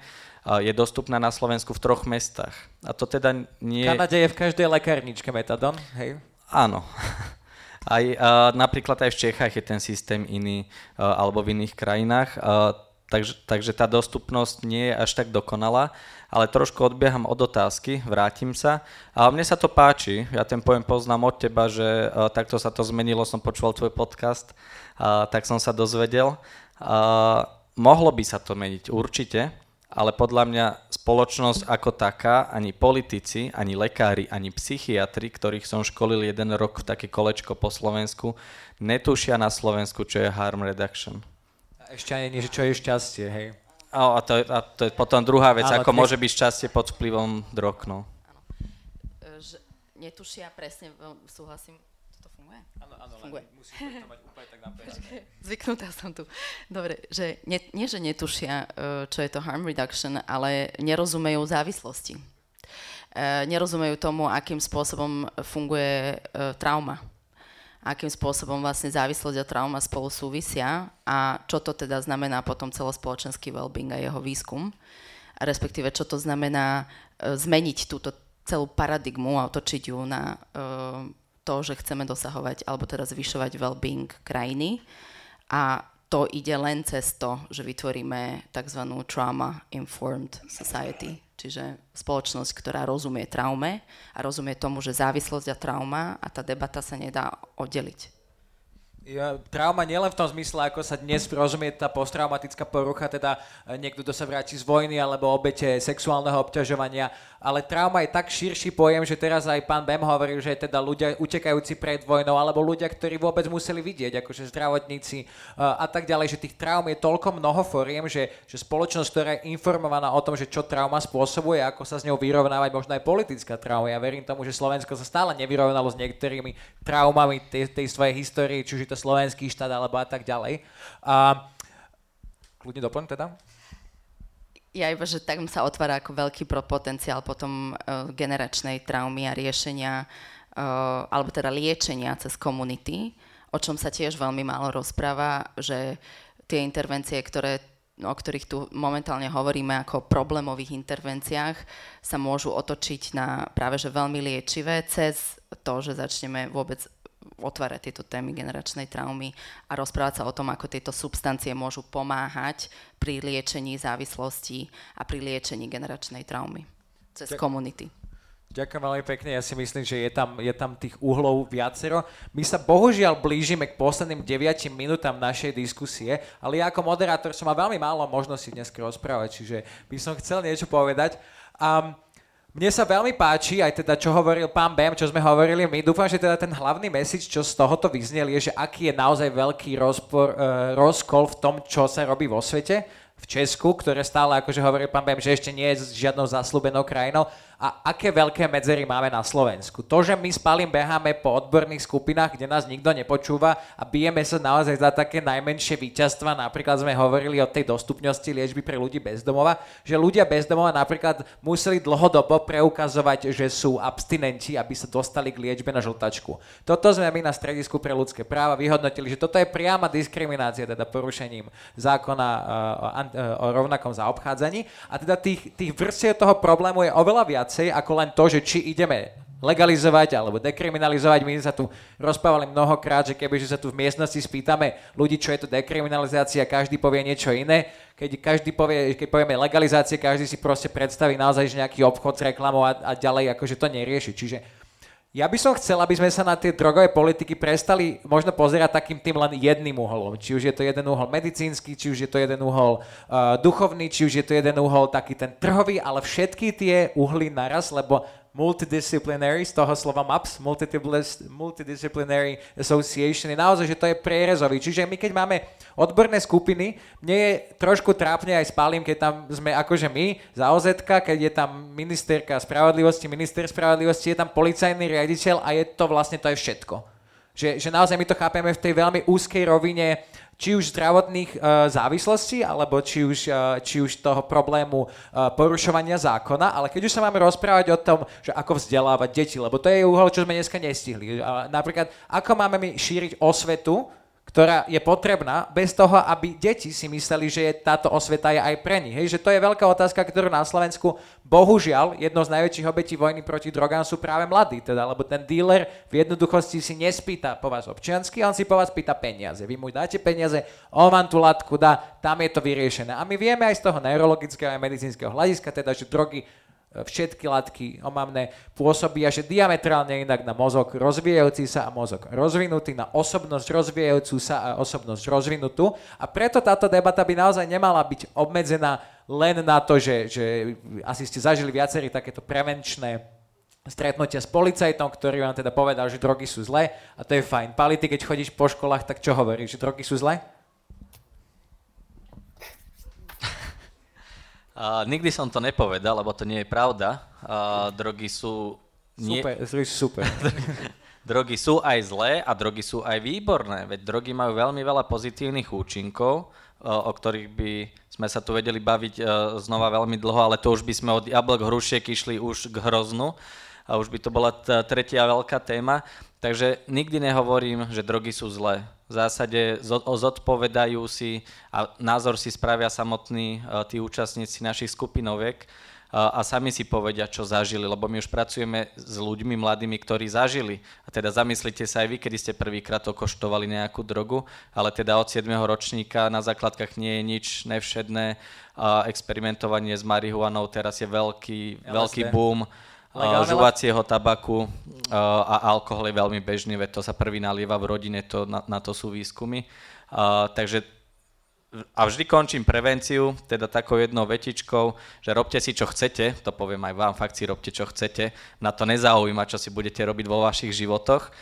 [SPEAKER 4] je dostupná na Slovensku v troch mestách. A to teda nie...
[SPEAKER 2] V Kanade je v každej lekárničke metadon, hej?
[SPEAKER 4] Áno. Aj, uh, napríklad aj v Čechách je ten systém iný, uh, alebo v iných krajinách. Uh, takže, takže tá dostupnosť nie je až tak dokonalá, ale trošku odbieham od otázky, vrátim sa. A mne sa to páči, ja ten pojem poznám od teba, že uh, takto sa to zmenilo, som počúval tvoj podcast, uh, tak som sa dozvedel. Uh, mohlo by sa to meniť určite, ale podľa mňa spoločnosť ako taká, ani politici, ani lekári, ani psychiatri, ktorých som školil jeden rok v také kolečko po Slovensku, netušia na Slovensku, čo je harm reduction.
[SPEAKER 2] A ešte ani nie, čo je šťastie, hej.
[SPEAKER 4] A, a, to, a to je potom druhá vec, ale ako môže byť šťastie pod vplyvom drog, no.
[SPEAKER 3] netušia presne, súhlasím, funguje?
[SPEAKER 2] Áno, áno, funguje. musíš to mať úplne tak
[SPEAKER 3] Zvyknutá som tu. Dobre, že nie, nie, že netušia, e, čo je to harm reduction, ale nerozumejú závislosti. E, nerozumejú tomu, akým spôsobom funguje e, trauma. Akým spôsobom vlastne závislosť a trauma spolu súvisia a čo to teda znamená potom celospoločenský well-being a jeho výskum. Respektíve, čo to znamená zmeniť túto celú paradigmu a otočiť ju na to, že chceme dosahovať alebo teda zvyšovať well-being krajiny a to ide len cez to, že vytvoríme tzv. trauma-informed society, čiže spoločnosť, ktorá rozumie traume a rozumie tomu, že závislosť a trauma a tá debata sa nedá oddeliť.
[SPEAKER 2] Ja, trauma nielen v tom zmysle, ako sa dnes rozumie tá posttraumatická porucha, teda e, niekto, kto sa vráti z vojny alebo obete sexuálneho obťažovania, ale trauma je tak širší pojem, že teraz aj pán Bem hovoril, že teda ľudia utekajúci pred vojnou alebo ľudia, ktorí vôbec museli vidieť, akože zdravotníci uh, a tak ďalej, že tých traum je toľko mnoho foriem, že, že spoločnosť, ktorá je informovaná o tom, že čo trauma spôsobuje, ako sa s ňou vyrovnávať, možno aj politická trauma. Ja verím tomu, že Slovensko sa stále nevyrovnalo s niektorými traumami tej, tej svojej histórie, či už je to slovenský štát alebo a tak ďalej. A kľudne doplň teda
[SPEAKER 3] ja iba, že tak sa otvára ako veľký potenciál potom uh, generačnej traumy a riešenia, uh, alebo teda liečenia cez komunity, o čom sa tiež veľmi málo rozpráva, že tie intervencie, ktoré, o ktorých tu momentálne hovoríme ako problémových intervenciách, sa môžu otočiť na práve že veľmi liečivé cez to, že začneme vôbec otvárať tieto témy generačnej traumy a rozprávať sa o tom, ako tieto substancie môžu pomáhať pri liečení závislosti a pri liečení generačnej traumy cez komunity.
[SPEAKER 2] Ďakujem veľmi pekne, ja si myslím, že je tam, je tam tých uhlov viacero. My sa bohužiaľ blížime k posledným 9 minútam našej diskusie, ale ja ako moderátor som mal veľmi málo možností dnes rozprávať, čiže by som chcel niečo povedať. Um, mne sa veľmi páči, aj teda čo hovoril pán Bem, čo sme hovorili my. Dúfam, že teda ten hlavný message, čo z tohoto vyznel, je, že aký je naozaj veľký rozpor, uh, rozkol v tom, čo sa robí vo svete v Česku, ktoré stále, akože hovorí pán Bem, že ešte nie je žiadnou zaslúbenou krajinou a aké veľké medzery máme na Slovensku. To, že my s Palím beháme po odborných skupinách, kde nás nikto nepočúva a bijeme sa naozaj za také najmenšie víťazstva, napríklad sme hovorili o tej dostupnosti liečby pre ľudí bezdomova, že ľudia bezdomova napríklad museli dlhodobo preukazovať, že sú abstinenti, aby sa dostali k liečbe na žltačku. Toto sme my na Stredisku pre ľudské práva vyhodnotili, že toto je priama diskriminácia, teda porušením zákona uh, o, uh, o rovnakom zaobchádzaní. A teda tých, tých vrstiev toho problému je oveľa viac viacej ako len to, že či ideme legalizovať alebo dekriminalizovať. My sa tu rozprávali mnohokrát, že kebyže sa tu v miestnosti spýtame ľudí, čo je to dekriminalizácia, každý povie niečo iné. Keď každý povie, keď povieme legalizácie, každý si proste predstaví naozaj že nejaký obchod s reklamou a, a ďalej akože to nerieši. Čiže ja by som chcel, aby sme sa na tie drogové politiky prestali možno pozerať takým tým len jedným uholom. Či už je to jeden uhol medicínsky, či už je to jeden uhol uh, duchovný, či už je to jeden uhol taký ten trhový, ale všetky tie uhly naraz, lebo multidisciplinary, z toho slova MAPS, Multidisciplinary Association, je naozaj, že to je prierezový. Čiže my keď máme odborné skupiny, mne je trošku trápne aj spálim, keď tam sme akože my, za OZ, keď je tam ministerka spravodlivosti, minister spravodlivosti, je tam policajný riaditeľ a je to vlastne, to je všetko. Že, že naozaj my to chápeme v tej veľmi úzkej rovine či už zdravotných uh, závislostí, alebo či už, uh, či už toho problému uh, porušovania zákona, ale keď už sa máme rozprávať o tom, že ako vzdelávať deti, lebo to je úhol, čo sme dneska nestihli. Uh, napríklad, ako máme my šíriť osvetu, ktorá je potrebná bez toho, aby deti si mysleli, že je, táto osveta je aj pre nich. Hej, že to je veľká otázka, ktorú na Slovensku bohužiaľ jedno z najväčších obetí vojny proti drogám sú práve mladí, teda, lebo ten dealer v jednoduchosti si nespýta po vás občiansky, on si po vás pýta peniaze. Vy mu dáte peniaze, on vám tú latku dá, tam je to vyriešené. A my vieme aj z toho neurologického a medicínskeho hľadiska, teda, že drogy všetky látky omamné pôsobia, že diametrálne inak na mozog rozvíjajúci sa a mozog rozvinutý, na osobnosť rozvíjajúcu sa a osobnosť rozvinutú. A preto táto debata by naozaj nemala byť obmedzená len na to, že, že asi ste zažili viacerí takéto prevenčné stretnutia s policajtom, ktorý vám teda povedal, že drogy sú zlé a to je fajn. Pali, ty keď chodíš po školách, tak čo hovoríš, že drogy sú zlé?
[SPEAKER 4] Uh, nikdy som to nepovedal, lebo to nie je pravda. Uh, drogy sú...
[SPEAKER 2] Nie... Super, drogy sú super.
[SPEAKER 4] drogy sú aj zlé a drogy sú aj výborné, veď drogy majú veľmi veľa pozitívnych účinkov, uh, o ktorých by sme sa tu vedeli baviť uh, znova veľmi dlho, ale to už by sme od jablok hrušiek išli už k hroznu a už by to bola tretia veľká téma. Takže nikdy nehovorím, že drogy sú zlé v zásade zodpovedajú si a názor si spravia samotní e, tí účastníci našich skupinoviek e, a sami si povedia, čo zažili, lebo my už pracujeme s ľuďmi mladými, ktorí zažili. A teda zamyslite sa aj vy, kedy ste prvýkrát okoštovali nejakú drogu, ale teda od 7. ročníka na základkách nie je nič nevšedné. Experimentovanie s marihuanou teraz je veľký, veľký boom Legálne žuvacieho tabaku a alkohol je veľmi bežný, veď to sa prvý nalieva v rodine, to, na, na to sú výskumy. Uh, takže a vždy končím prevenciu, teda takou jednou vetičkou, že robte si, čo chcete, to poviem aj vám, fakt si robte, čo chcete, na to nezaujíma, čo si budete robiť vo vašich životoch,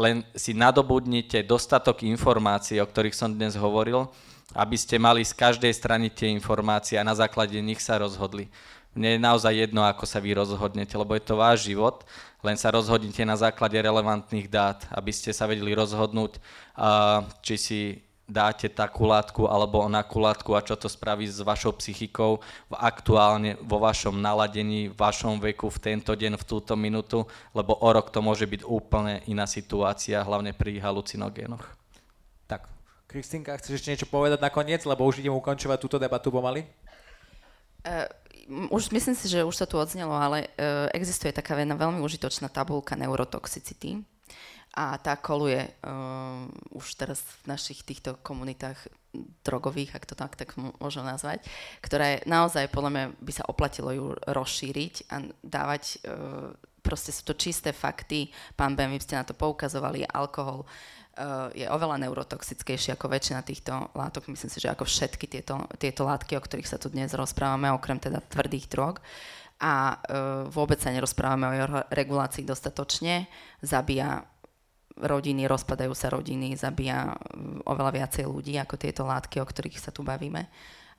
[SPEAKER 4] len si nadobudnite dostatok informácií, o ktorých som dnes hovoril, aby ste mali z každej strany tie informácie a na základe nich sa rozhodli. Mne je naozaj jedno, ako sa vy rozhodnete, lebo je to váš život, len sa rozhodnite na základe relevantných dát, aby ste sa vedeli rozhodnúť, či si dáte takú látku alebo onakú látku a čo to spraví s vašou psychikou v aktuálne vo vašom naladení, v vašom veku, v tento deň, v túto minútu, lebo o rok to môže byť úplne iná situácia, hlavne pri halucinogénoch.
[SPEAKER 2] Tak, Kristýnka, chceš ešte niečo povedať nakoniec, lebo už idem ukončovať túto debatu pomaly?
[SPEAKER 3] Uh, už myslím si, že už to tu odznelo, ale uh, existuje taká jedna veľmi užitočná tabulka neurotoxicity a tá koluje uh, už teraz v našich týchto komunitách drogových, ak to tak, tak môžem nazvať, ktorá je naozaj, podľa mňa by sa oplatilo ju rozšíriť a dávať, uh, proste sú to čisté fakty, pán Ben, vy ste na to poukazovali, alkohol, je oveľa neurotoxickejší ako väčšina týchto látok. Myslím si, že ako všetky tieto, tieto látky, o ktorých sa tu dnes rozprávame, okrem teda tvrdých drog. A uh, vôbec sa nerozprávame o jeho regulácii dostatočne. Zabíja rodiny, rozpadajú sa rodiny, zabíja oveľa viacej ľudí ako tieto látky, o ktorých sa tu bavíme.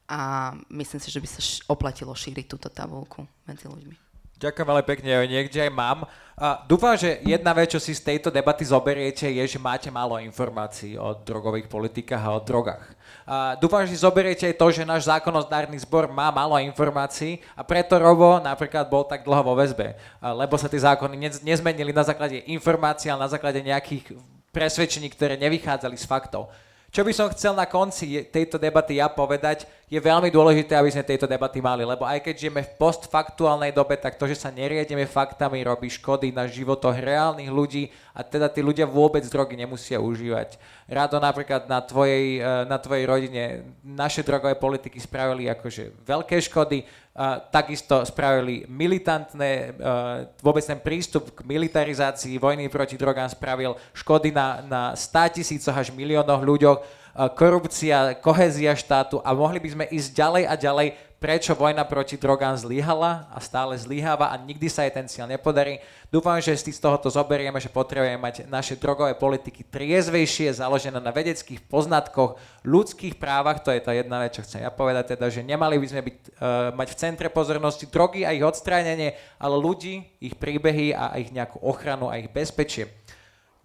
[SPEAKER 3] A myslím si, že by sa oplatilo šíriť túto tabulku medzi ľuďmi.
[SPEAKER 2] Ďakujem veľmi pekne, niekde aj mám. A dúfam, že jedna vec, čo si z tejto debaty zoberiete, je, že máte málo informácií o drogových politikách a o drogách. A dúfam, že si zoberiete aj to, že náš zákonodárny zbor má málo informácií a preto Robo napríklad bol tak dlho vo väzbe, lebo sa tie zákony nezmenili na základe informácií, ale na základe nejakých presvedčení, ktoré nevychádzali z faktov. Čo by som chcel na konci tejto debaty ja povedať, je veľmi dôležité, aby sme tejto debaty mali, lebo aj keď žijeme v postfaktuálnej dobe, tak to, že sa neriedeme faktami, robí škody na životoch reálnych ľudí a teda tí ľudia vôbec drogy nemusia užívať. Rado napríklad na tvojej, eh, na tvojej rodine naše drogové politiky spravili akože veľké škody, a takisto spravili militantné, uh, vôbec ten prístup k militarizácii vojny proti drogám spravil škody na, na 100 tisícoch až miliónoch ľuďoch, uh, korupcia, kohézia štátu a mohli by sme ísť ďalej a ďalej prečo vojna proti drogám zlyhala a stále zlyháva a nikdy sa jej ten cieľ nepodarí. Dúfam, že z tohoto zoberieme, že potrebujeme mať naše drogové politiky triezvejšie, založené na vedeckých poznatkoch, ľudských právach, to je tá jedna vec, čo chcem ja povedať, teda, že nemali by sme byť, uh, mať v centre pozornosti drogy a ich odstránenie, ale ľudí, ich príbehy a ich nejakú ochranu a ich bezpečie.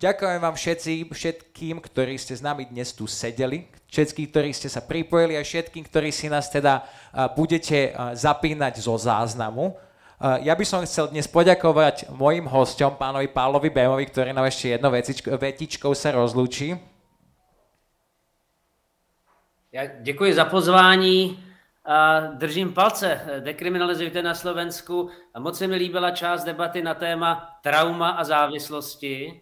[SPEAKER 2] Ďakujem vám všetci, všetkým, ktorí ste s nami dnes tu sedeli, všetkým, ktorí ste sa pripojili a všetkým, ktorí si nás teda budete zapínať zo záznamu. Ja by som chcel dnes poďakovať mojim hosťom, pánovi Pálovi Bémovi, ktorý nám ešte jednou vetičkou sa rozlúči.
[SPEAKER 5] Ja děkuji za pozvání a držím palce. Dekriminalizujte na Slovensku. A moc se mi líbila část debaty na téma trauma a závislosti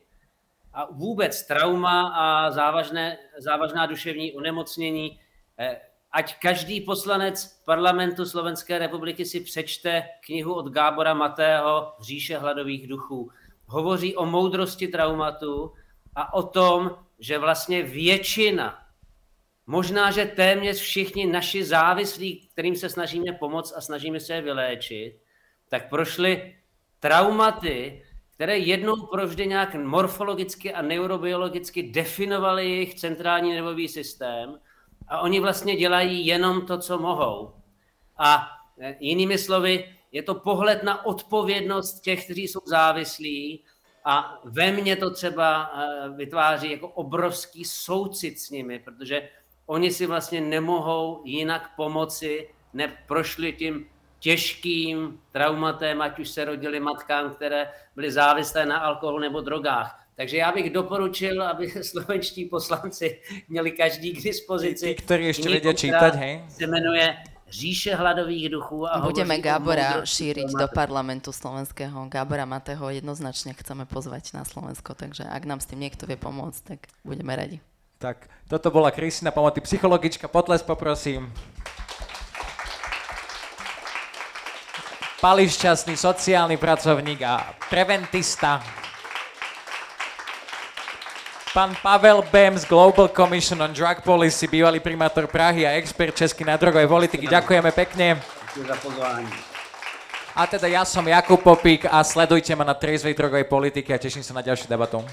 [SPEAKER 5] a vůbec trauma a závažné, závažná duševní onemocnění. Eh, ať každý poslanec parlamentu Slovenské republiky si přečte knihu od Gábora Matého Říše hladových duchů. Hovoří o moudrosti traumatu a o tom, že vlastně většina, možná, že téměř všichni naši závislí, kterým se snažíme pomoct a snažíme se je vyléčit, tak prošli traumaty, které jednou provždy nějak morfologicky a neurobiologicky definovaly jejich centrální nervový systém a oni vlastně dělají jenom to, co mohou. A e, jinými slovy, je to pohled na odpovědnost těch, kteří jsou závislí a ve mně to třeba e, vytváří jako obrovský soucit s nimi, protože oni si vlastně nemohou jinak pomoci, neprošli tím těžkým traumatem, ať už se rodili matkám, které byly závislé na alkoholu nebo drogách. Takže já bych doporučil, aby slovenští poslanci měli každý k dispozici.
[SPEAKER 2] Tí, ktorí ešte vedia čítať, hej?
[SPEAKER 5] Se jmenuje Říše hladových duchů. A
[SPEAKER 3] Budeme Gábora šíriť do parlamentu slovenského. Gábora Matého jednoznačne chceme pozvať na Slovensko, takže ak nám s tým niekto vie pomôcť, tak budeme radi.
[SPEAKER 2] Tak, toto bola Kristina Pomoty, psychologička. Potles poprosím. Pali Šťastný, sociálny pracovník a preventista. Pán Pavel Bem z Global Commission on Drug Policy, bývalý primátor Prahy a expert český na drogovej politiky. Ďakujeme pekne.
[SPEAKER 5] Ďakujem za pozvání.
[SPEAKER 2] A teda ja som Jakub Popík a sledujte ma na triezvej drogovej politiky a teším sa na ďalšiu debatu.